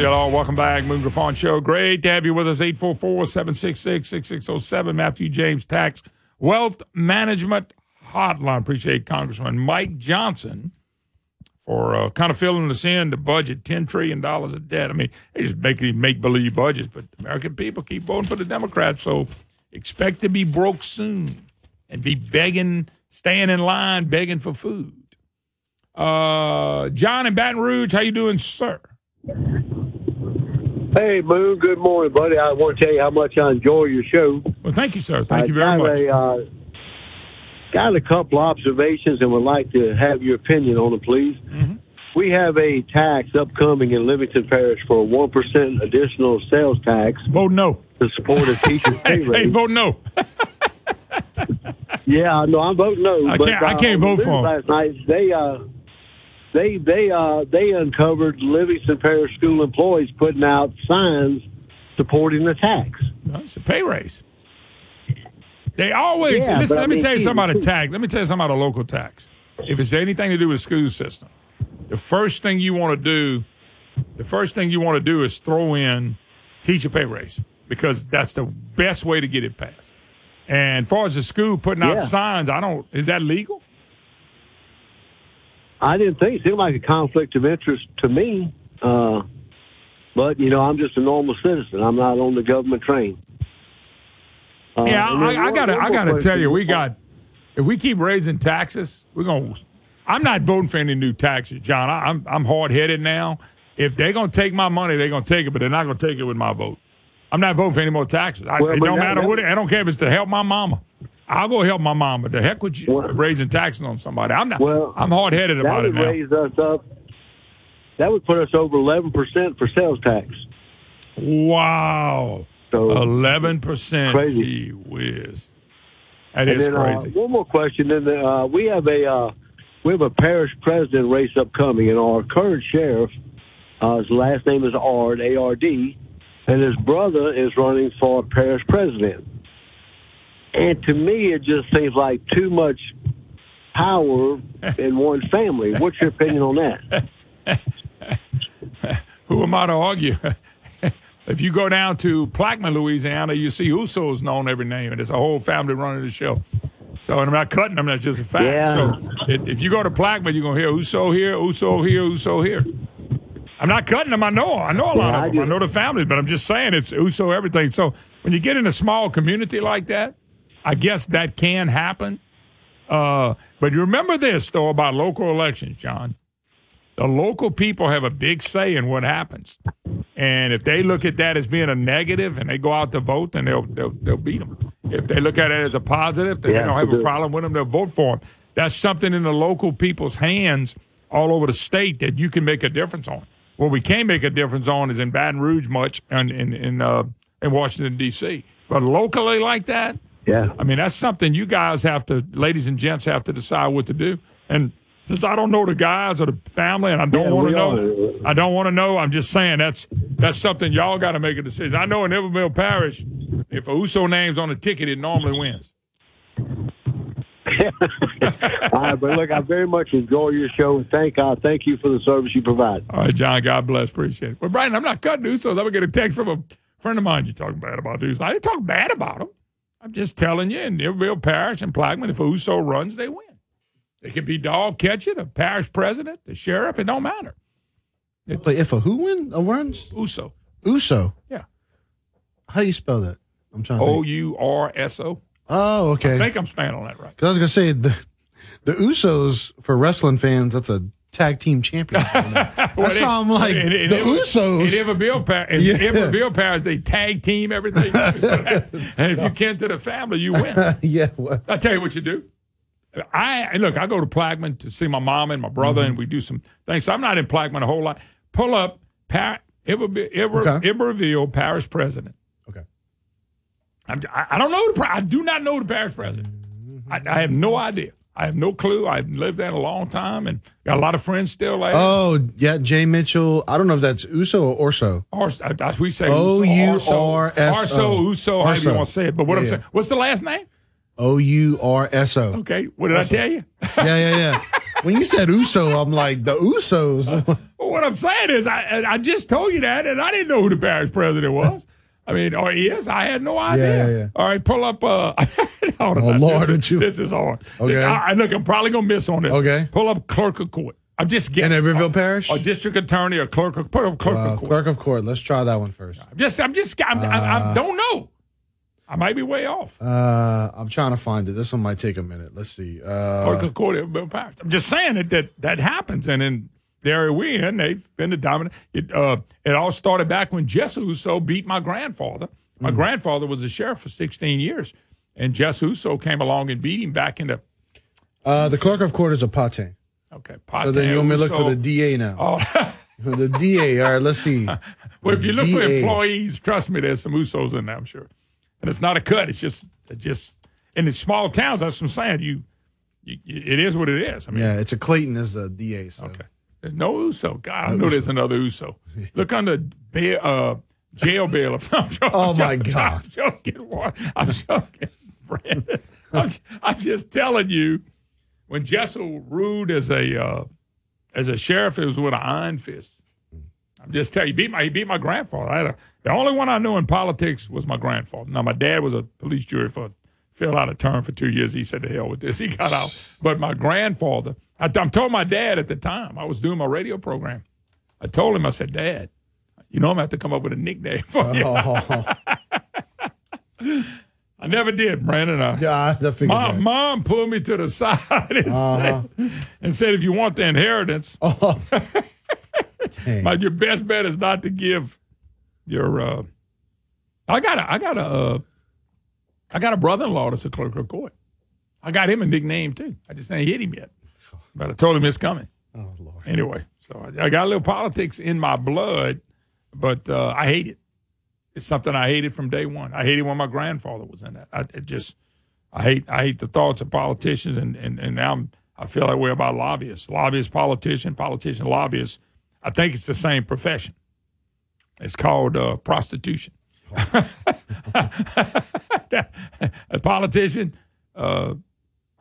y'all. Welcome back. Moon Griffon Show. Great to have you with us. 844 766 6607. Matthew James Tax Wealth Management Hotline. Appreciate Congressman Mike Johnson for uh, kind of filling us in the budget $10 trillion of debt. I mean, they just make these make believe budgets, but American people keep voting for the Democrats. So expect to be broke soon and be begging, staying in line, begging for food. Uh, John in Baton Rouge, how you doing, sir? Hey, Moon. Good morning, buddy. I want to tell you how much I enjoy your show. Well, thank you, sir. Thank I you very much. A, uh, got a couple observations and would like to have your opinion on them, please. Mm-hmm. We have a tax upcoming in Livingston Parish for a 1% additional sales tax. Vote no. To support a teacher's pay Hey, vote no. Yeah, no, I'm voting no. I but, can't- I uh, can't vote for them. Last night, they uh, they they uh, they uncovered Livingston Parish school employees putting out signs supporting the tax. It's a pay raise. They always Yeah, listen. I Let me mean, tell you something about a tax. Let me tell you something about a local tax. If it's anything to do with school system, the first thing you want to do, the first thing you want to do is throw in teacher pay raise because that's the best way to get it passed. And as far as the school putting out Yeah. signs, I don't. Is that legal? I didn't think it seemed like a conflict of interest to me. Uh, but you know, I'm just a normal citizen. I'm not on the government train. Uh, yeah, I, I gotta, I gotta tell you, we got. If we keep raising taxes, we're gonna. I'm not voting for any new taxes, John. I, I'm I'm hard headed now. If they're gonna take my money, they're gonna take it, but they're not gonna take it with my vote. I'm not voting for any more taxes. I, Well, it don't that- matter what. It, I don't care if it's to help my mama. I'll go help my mom, but The heck with you raising taxes on somebody. I'm not. Well, I'm hard headed that about it would raise us up. That would put us over 11 percent for sales tax. Wow. Eleven percent. Crazy. Gee whiz. That and is then, uh, crazy. one more question. Then uh, we have a uh, we have a parish president race upcoming, and our current sheriff, uh, his last name is Ard A R D, and his brother is running for parish president. And to me, it just seems like too much power in one family. What's your opinion on that? Who am I to argue? If you go down to Plaquemine, Louisiana, you see Oursos known every name, and there's a whole family running the show. So, and I'm not cutting them. That's just a fact. Yeah. So, if, if you go to Plaquemine, you're gonna hear Ourso here, Ourso here, Ourso here. I'm not cutting them. I know. I know a lot Yeah, I of them. I do. know the families, but I'm just saying it's Ourso everything. So when you get in a small community like that, I guess that can happen. Uh, but you remember this though about local elections, John. The local people have a big say in what happens, and if they look at that as being a negative and they go out to vote, then they'll they'll, they'll beat them. If they look at it as a positive, then Yeah, they don't have a problem with them. They'll vote for them. That's something in the local people's hands all over the state that you can make a difference on. What we can't make a difference on is in Baton Rouge much and in in uh, in Washington D.C. But locally like that, Yeah. I mean that's something you guys have to, ladies and gents, have to decide what to do. And since I don't know the guys or the family, and I don't Yeah, want to know, are. I don't want to know. I'm just saying that's that's something y'all got to make a decision. I know in Iberville Parish, if a Ourso name's on the ticket, it normally wins. All right, but look, I very much enjoy your show, and thank uh, thank you for the service you provide. All right, John. God bless. Appreciate it. Well, Brian, I'm not cutting Oursos. I'm gonna get a text from a friend of mine. You talking bad about Oursos? I didn't talk bad about them. I'm just telling you, in Iberville Parish and Plaquemine, if a Ourso runs, they win. It could be dog catcher, the parish president, the sheriff. It don't matter. Wait, if a who win a runs? Ourso. Ourso. Yeah. How you spell that? I'm trying to O. U R S O. Oh, okay. I think I'm spelling that right. Because I was gonna say the the Usos for wrestling fans. That's a tag team champion. That's how I'm like the in, Usos. Iberville Parish, in Yeah. Iberville Parish, they tag team everything. and if you can to the family, you win. yeah. What? I tell you what you do. I look. I go to Plaquemine to see my mom and my brother, Mm-hmm. and we do some things. So I'm not in Plaquemine a whole lot. Pull up Par- Iberville, Iber, Okay. Iberville parish president. Okay. I'm, I, I don't know the. I do not know the parish president. Mm-hmm. I, I have no idea. I have no clue. I've lived there a long time and got a lot of friends still there. Oh yeah, Jay Mitchell. I don't know if that's Uso or Orso. Ars- uh, we say O Uso, U R S O. Arso, Uso, however you want to say it. But what I'm Yeah, saying, what's the last name? O U R S O. Okay, what did I tell you? Yeah, yeah, yeah. when you said Uso, I'm like the Usos. Well, what I'm saying is, I I just told you that, and I didn't know who the parish president was. I mean, or is I had no idea. Yeah, yeah, yeah. All right, pull up. Uh, hold on, Oh, Lord, this, you- this is hard. Okay. I, I- look, I'm probably gonna miss on this. Okay. pull up clerk of court. I'm just In getting Iberville Parish. or district attorney or clerk of put up clerk Wow, of court. clerk of court. Let's try that one first. I'm just, I'm just, I'm, I, I Uh, don't know. I might be way off. Uh, I'm trying to find it. This one might take a minute. Let's see. clerk Uh, of court Bill Parish. I'm just saying that that, that happens, and in the area we're in, they've been the dominant. It uh, it all started back when Jess Ourso beat my grandfather. My Hmm. grandfather was a sheriff for 16 years, and Jess Ourso came along and beat him back in the uh, the clerk of court is a pate. okay. So then you want me to look for the DA now? Oh, the DA. All right. Let's see. well, if you look for employees, trust me, there's some Oursos in there, I'm sure. And it's not a cut. It's just, it just in the small towns. That's what I'm saying. You, you, it is what it is. I mean, Yeah, it's a Clayton is the DA. So. Okay. There's no Ourso. God, I No know Ourso. there's another Ourso. Look under bail, uh, jail bail. I'm joking, Oh, my I'm joking, God. I'm joking. I'm joking, Brandon. I'm, I'm just telling you, when Jessel ruled as a uh, as a sheriff, it was with an iron fist. I'm just telling you, he beat my he beat my grandfather. I had a, the only one I knew in politics was my grandfather. Now my dad was a police jury for filled out a term for two years. He said, "To hell with this." He got out. But my grandfather, I, I told my dad at the time I was doing my radio program. I told him, I said, "Dad, you know I'm gonna have to come up with a nickname for you." Oh, I never did, Brandon. I, yeah, I figured Mom, that. mom pulled me to the side and, Uh-huh. said, and said, "If you want the inheritance, dang. my, your best bet is not to give your." Uh, I got a, I got a, uh, I got a brother-in-law that's a clerk of court. I got him a nickname too. I just ain't hit him yet, but I told him it's coming. Oh Lord. Anyway, so I, I got a little politics in my blood, but uh, I hate it. It's something I hated from day one. I hated when my grandfather was in that. I just, I hate, I hate the thoughts of politicians, and and and now I'm, I feel that way about lobbyists, lobbyists, politician, politician, lobbyists. I think it's the same profession. It's called uh, prostitution. A politician, uh,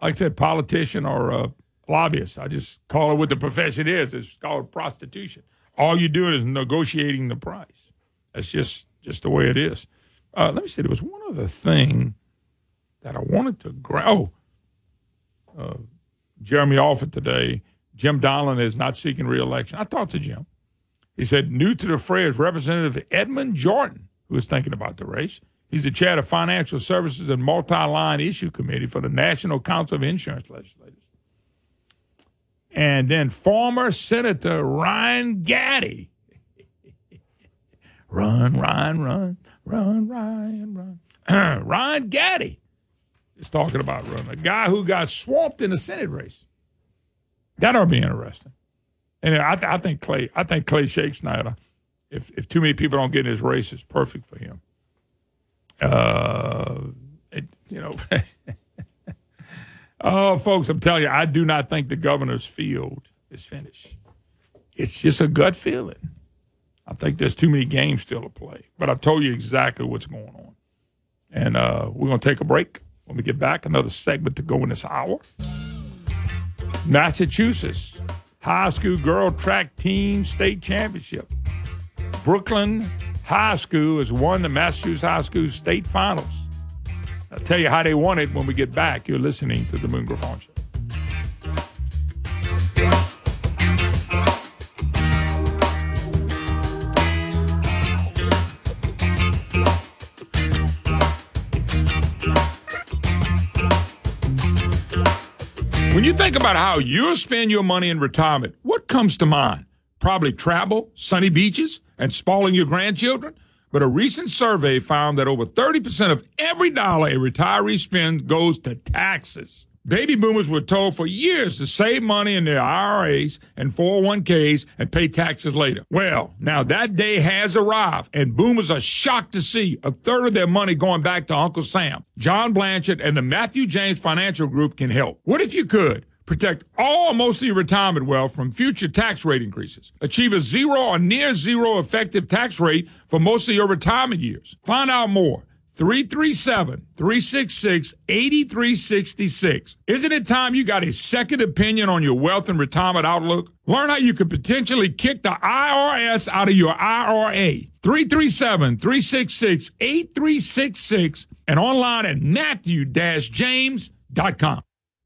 like I said, politician or uh, lobbyist. I just call it what the profession is. It's called prostitution. All you're doing is negotiating the price. That's just just the way it is. Uh, let me see. There was one other thing that I wanted to grab. Oh, uh, Jeremy Alford today. Jim Donelon is not seeking reelection. I talked to Jim. He said, new to the fray is Representative Edmond Jordan, who is thinking about the race. He's the chair of Financial Services and Multi-Line Issue Committee for the National Council of Insurance Legislators. And then former Senator Ryan Gatti. run, Ryan, run, run, Ryan, run. Ryan Gatti is talking about running. A guy who got swamped in the Senate race. That ought to be interesting. And I, th- I think Clay, I think Clay Schexnayder, if if too many people don't get in his race, it's perfect for him. Uh, it, you know, oh, folks, I'm telling you, I do not think the governor's field is finished. It's just a gut feeling. I think there's too many games still to play. But I've told you exactly what's going on. And uh, we're going to take a break. When we get back, another segment to go in this hour. Massachusetts high school girl track team state championship. Brooklyn High School has won the Massachusetts High School state finals. I'll tell you how they won it when we get back. You're listening to the Moon Griffon Show. When you think about how you'll spend your money in retirement, what comes to mind? Probably travel, sunny beaches, and spoiling your grandchildren. But a recent survey found that over 30% of every dollar a retiree spends goes to taxes. Baby boomers were told for years to save money in their IRAs and 401ks and pay taxes later. Well, now that day has arrived, and boomers are shocked to see a third of their money going back to Uncle Sam. John Blanchard and the Matthew James Financial Group can help. What if you could? Protect all most of your retirement wealth from future tax rate increases. Achieve a zero or near zero effective tax rate for most of your retirement years. Find out more 337 366 8366. Isn't it time you got a second opinion on your wealth and retirement outlook? Learn how you could potentially kick the IRS out of your IRA. 337 366 8366 and online at matthew-james.com.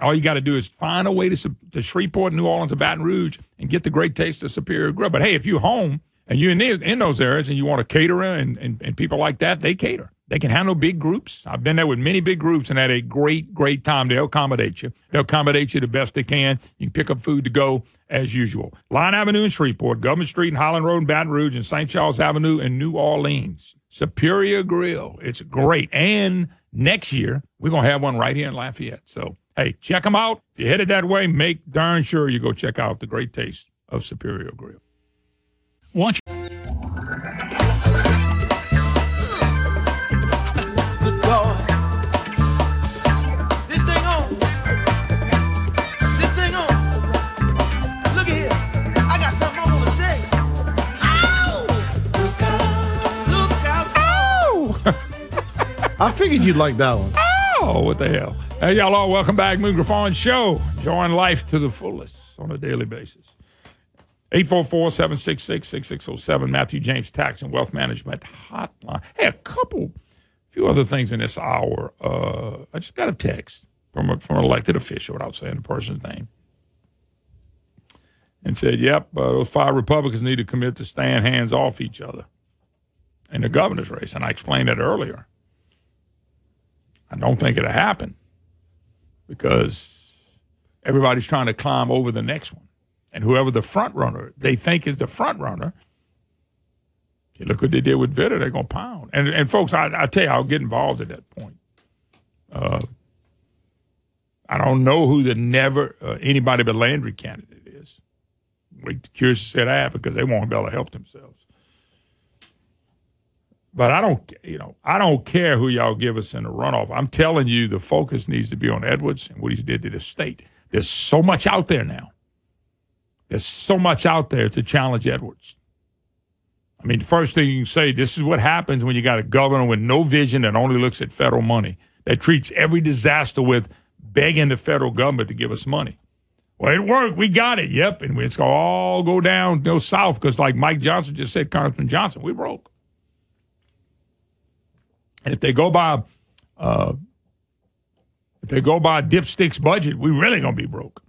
All you got to do is find a way to, to Shreveport, New Orleans, or Baton Rouge and get the great taste of Superior Grill. But hey, if you're home and you're in, in those areas and you want a caterer and, and, and people like that, they cater. They can handle big groups. I've been there with many big groups and had a great, great time. They'll accommodate you. They'll accommodate you the best they can. You can pick up food to go as usual. Line Avenue in Shreveport, Government Street and Highland Road in Baton Rouge, and St. Charles Avenue in New Orleans. Superior Grill. It's great. And next year, we're going to have one right here in Lafayette. So, hey, check them out. If you're headed that way, make darn sure you go check out the great taste of Superior Grill. Want This thing on. This thing on. Look at here. I got something I want to say. Ow! Look out. Look out. I figured you'd like that one. Oh, what the hell? Hey, y'all all, welcome back. Moon Griffon Show. Enjoying life to the fullest on a daily basis. 844-766-6607, Matthew James Tax and Wealth Management Hotline. Hey, a couple, few other things in this hour. Uh, I just got a text from a, from an elected official without saying the person's name. And said, yep, uh, those five Republicans need to commit to staying hands off each other in the governor's race. And I explained that earlier. I don't think it'll happen because everybody's trying to climb over the next one. And whoever the front runner they think is the front runner, look what they did with Vitter, they're going to pound. And, and folks, I, I tell you, I'll get involved at that point. Uh, I don't know who the never uh, anybody but Landry candidate is. We're curious to see that because they won't be able to help themselves. But I don't, you know, I don't care who y'all give us in the runoff. I'm telling you, the focus needs to be on Edwards and what he did to the state. There's so much out there now. There's so much out there to challenge Edwards. I mean, first thing you can say, this is what happens when you got a governor with no vision that only looks at federal money, that treats every disaster with begging the federal government to give us money. Well, it worked. We got it. Yep. And it's going to all go down, go south because, like Mike Johnson just said, Congressman Johnson, we broke. And if they go by, uh, if they go by dipstick's budget, we really gonna be broke.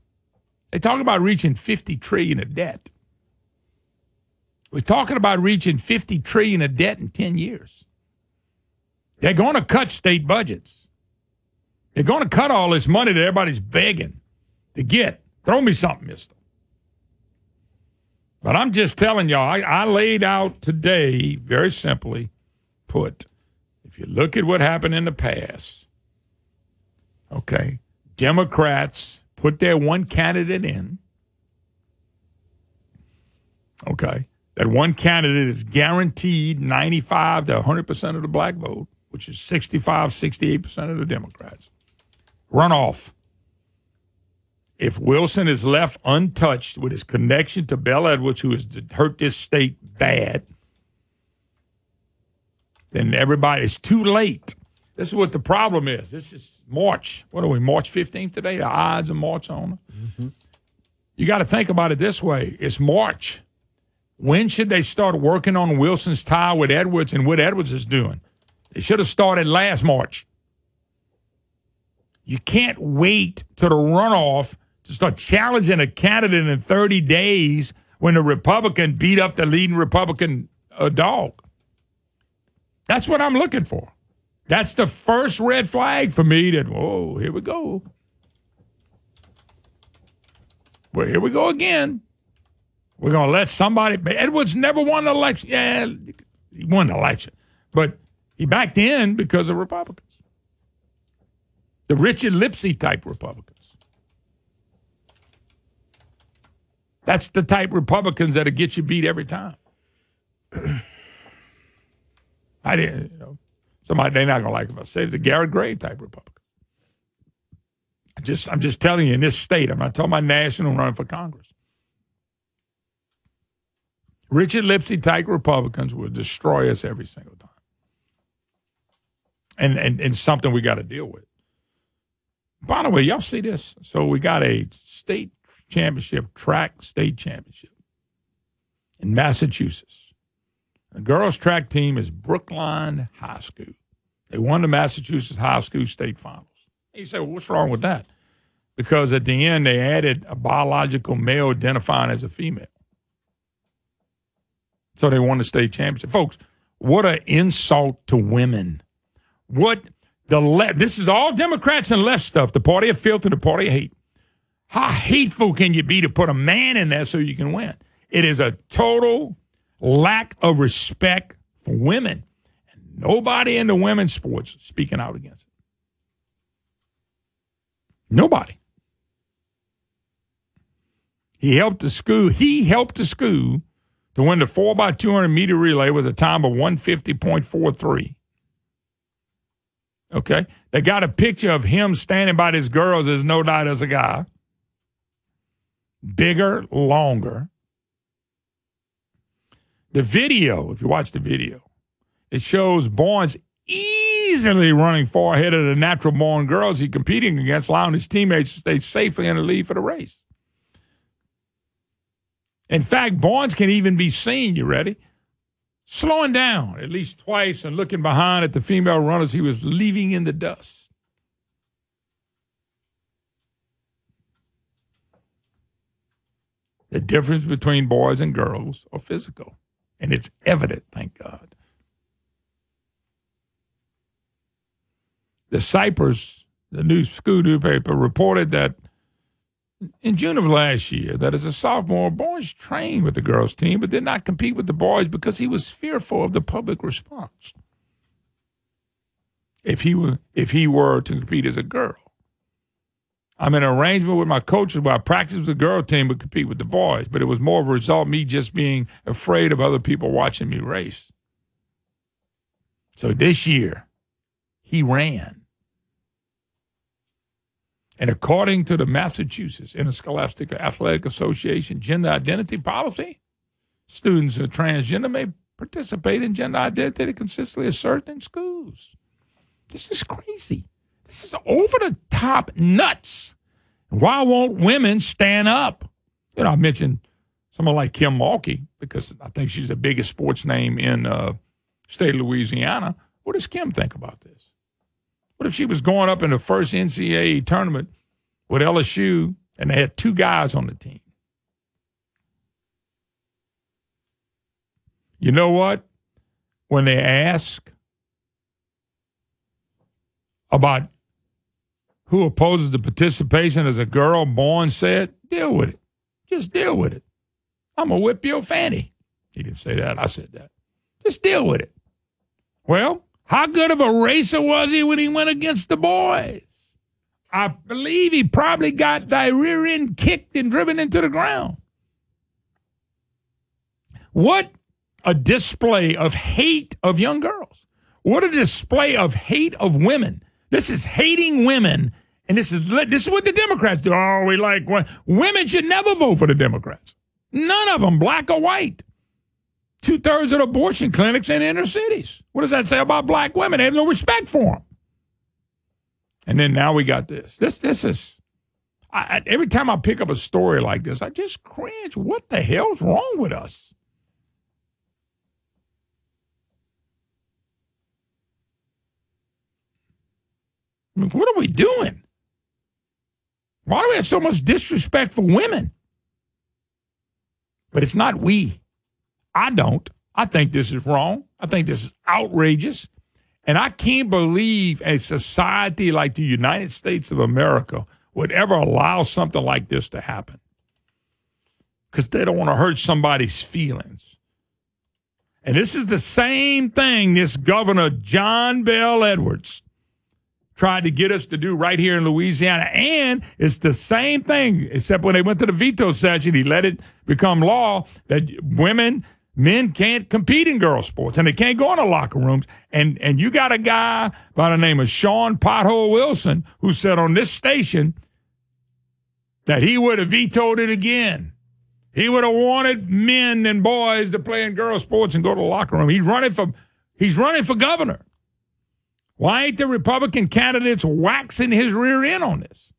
They talk about reaching fifty trillion of debt. We're talking about reaching fifty trillion of debt in ten years. They're to cut state budgets. They're to cut all this money that everybody's begging to get. Throw me something, Mister. But I'm just telling y'all, I, I laid out today very simply put if you look at what happened in the past, okay, Democrats put their one candidate in. Okay. That one candidate is guaranteed 95 to 100% of the black vote, which is 65, 68% of the Democrats. Runoff. If Wilson is left untouched with his connection to Bel Edwards, who has hurt this state bad, then everybody it's too late. This is what the problem is. This is March. What are we? March 15th today? The Ides of March on. Mm-hmm. You got to think about it this way. It's March. When should they start working on Wilson's tie with Edwards and what Edwards is doing? They should have started last March. You can't wait to the runoff to start challenging a candidate in 30 days when the Republican beat up the leading Republican uh, dog. That's what I'm looking for. That's the first red flag for me that, oh, here we go. Well, here we go again. We're going to let somebody. Edwards never won an election. Yeah, he won the election, but he backed in because of Republicans. The Richard Lipsey type Republicans. That's the type Republicans that'll get you beat every time. I didn't, you know, somebody they're not gonna like if I say it's a Garret Graves type Republican. I just I'm just telling you in this state, I'm not talking about national running for Congress. Richard Lipsey type Republicans will destroy us every single time. And and, and something we got to deal with. By the way, y'all see this? So we got a state championship, track state championship in Massachusetts. The girls' track team is Brookline High School. They won the Massachusetts High School state finals. You say, well, what's wrong with that? Because at the end, they added a biological male identifying as a female. So they won the state championship. Folks, what an insult to women. What the left, this is all Democrats and left stuff, the party of filth and the party of hate. How hateful can you be to put a man in there so you can win? It is a total lack of respect for women. And nobody in the women's sports speaking out against it. Nobody. He helped the school. He helped the school to win the 4 by 200 meter relay with a time of 150.43. Okay. They got a picture of him standing by these girls. There's no doubt as a guy. Bigger, longer. The video, if you watch the video, it shows Barnes easily running far ahead of the natural born girls he's competing against, allowing his teammates to stay safely in the lead for the race. In fact, Barnes can even be seen, you ready? Slowing down at least twice and looking behind at the female runners he was leaving in the dust. The difference between boys and girls are physical. And it's evident, thank God. The Cypress, the new school newspaper, reported that in June of last year, that as a sophomore, Barnes trained with the girls' team but did not compete with the boys because he was fearful of the public response. If he were, if he were to compete as a girl, I'm in an arrangement with my coaches where I practice with the girl team but compete with the boys. But it was more of a result of me just being afraid of other people watching me race. So this year, he ran. And according to the Massachusetts Interscholastic Athletic Association gender identity policy, students are transgender may participate in gender identity consistently asserted in schools. This is crazy. This is over the top nuts. Why won't women stand up? You know, I mentioned someone like Kim Mulkey because I think she's the biggest sports name in uh, state of Louisiana. What does Kim think about this? What if she was going up in the first NCAA tournament with LSU and they had two guys on the team? You know what? When they ask about who opposes the participation as a girl, born said, deal with it. Just deal with it. I'm going to whip your fanny. He didn't say that. I said that. Just deal with it. Well, how good of a racer was he when he went against the boys? I believe he probably got thy rear end kicked and driven into the ground. What a display of hate of young girls. What a display of hate of women. This is hating women, and this is this is what the Democrats do. Oh, we like women should never vote for the Democrats. None of them, black or white. Two thirds of abortion clinics in inner cities. What does that say about black women? They have no respect for them. And then now we got this. This this is. I, every time I pick up a story like this, I just cringe. What the hell's wrong with us? I mean, what are we doing? Why do we have so much disrespect for women? But it's not we. I don't. I think this is wrong. I think this is outrageous. And I can't believe a society like the United States of America would ever allow something like this to happen because they don't want to hurt somebody's feelings. And this is the same thing this governor, John Bel Edwards, tried to get us to do right here in Louisiana. And it's the same thing, except when they went to the veto session, he let it become law that women, men can't compete in girls' sports and they can't go in the locker rooms. And and you got a guy by the name of Shawn Pothole Wilson who said on this station that he would have vetoed it again. He would have wanted men and boys to play in girls' sports and go to the locker room. He's running for he's running for governor. Why ain't the Republican candidates waxing his rear end on this?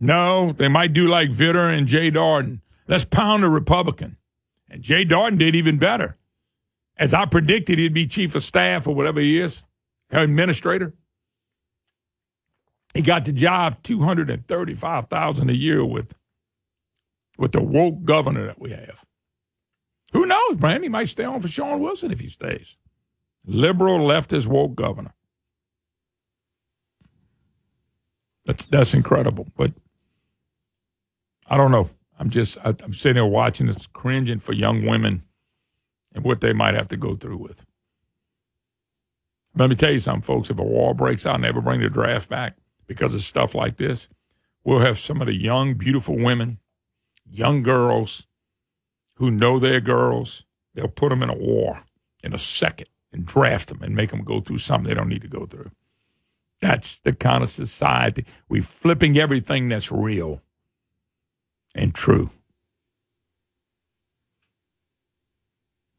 No, they might do like Vitter and Jay Dardenne. Let's pound a Republican. And Jay Dardenne did even better. As I predicted, he'd be chief of staff or whatever he is, administrator. He got the job two hundred and thirty-five thousand a year with with the woke governor that we have. Who knows, Brand? He might stay on for Shawn Wilson if he stays liberal leftist woke governor. That's that's incredible. But I don't know. I'm just I, I'm sitting there watching this, cringing for young women and what they might have to go through with. Let me tell you something, folks. If a war breaks out never bring the draft back because of stuff like this, we'll have some of the young, beautiful women, young girls who know they're girls. They'll put them in a war in a second and draft them and make them go through something they don't need to go through. That's the kind of society we're flipping everything that's real and true.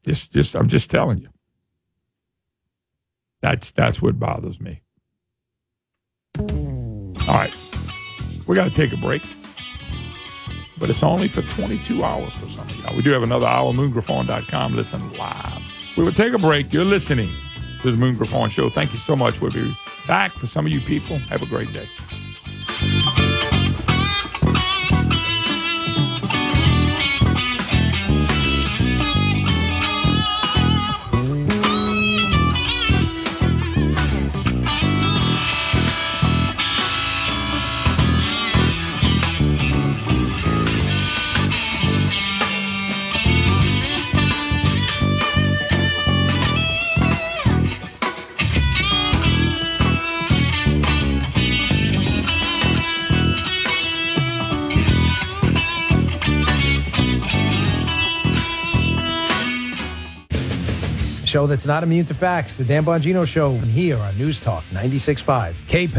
Just, just, I'm just telling you. That's that's what bothers me. All right, we got to take a break, but it's only for 22 hours for some of y'all. We do have another hour. Moongriffon.com. Listen live. We will take a break. You're listening to the Moon Griffon Show. Thank you so much. We'll be back for some of you people. Have a great day. Show that's not immune to facts. The Dan Bongino Show And here on News Talk 96.5 KPEL.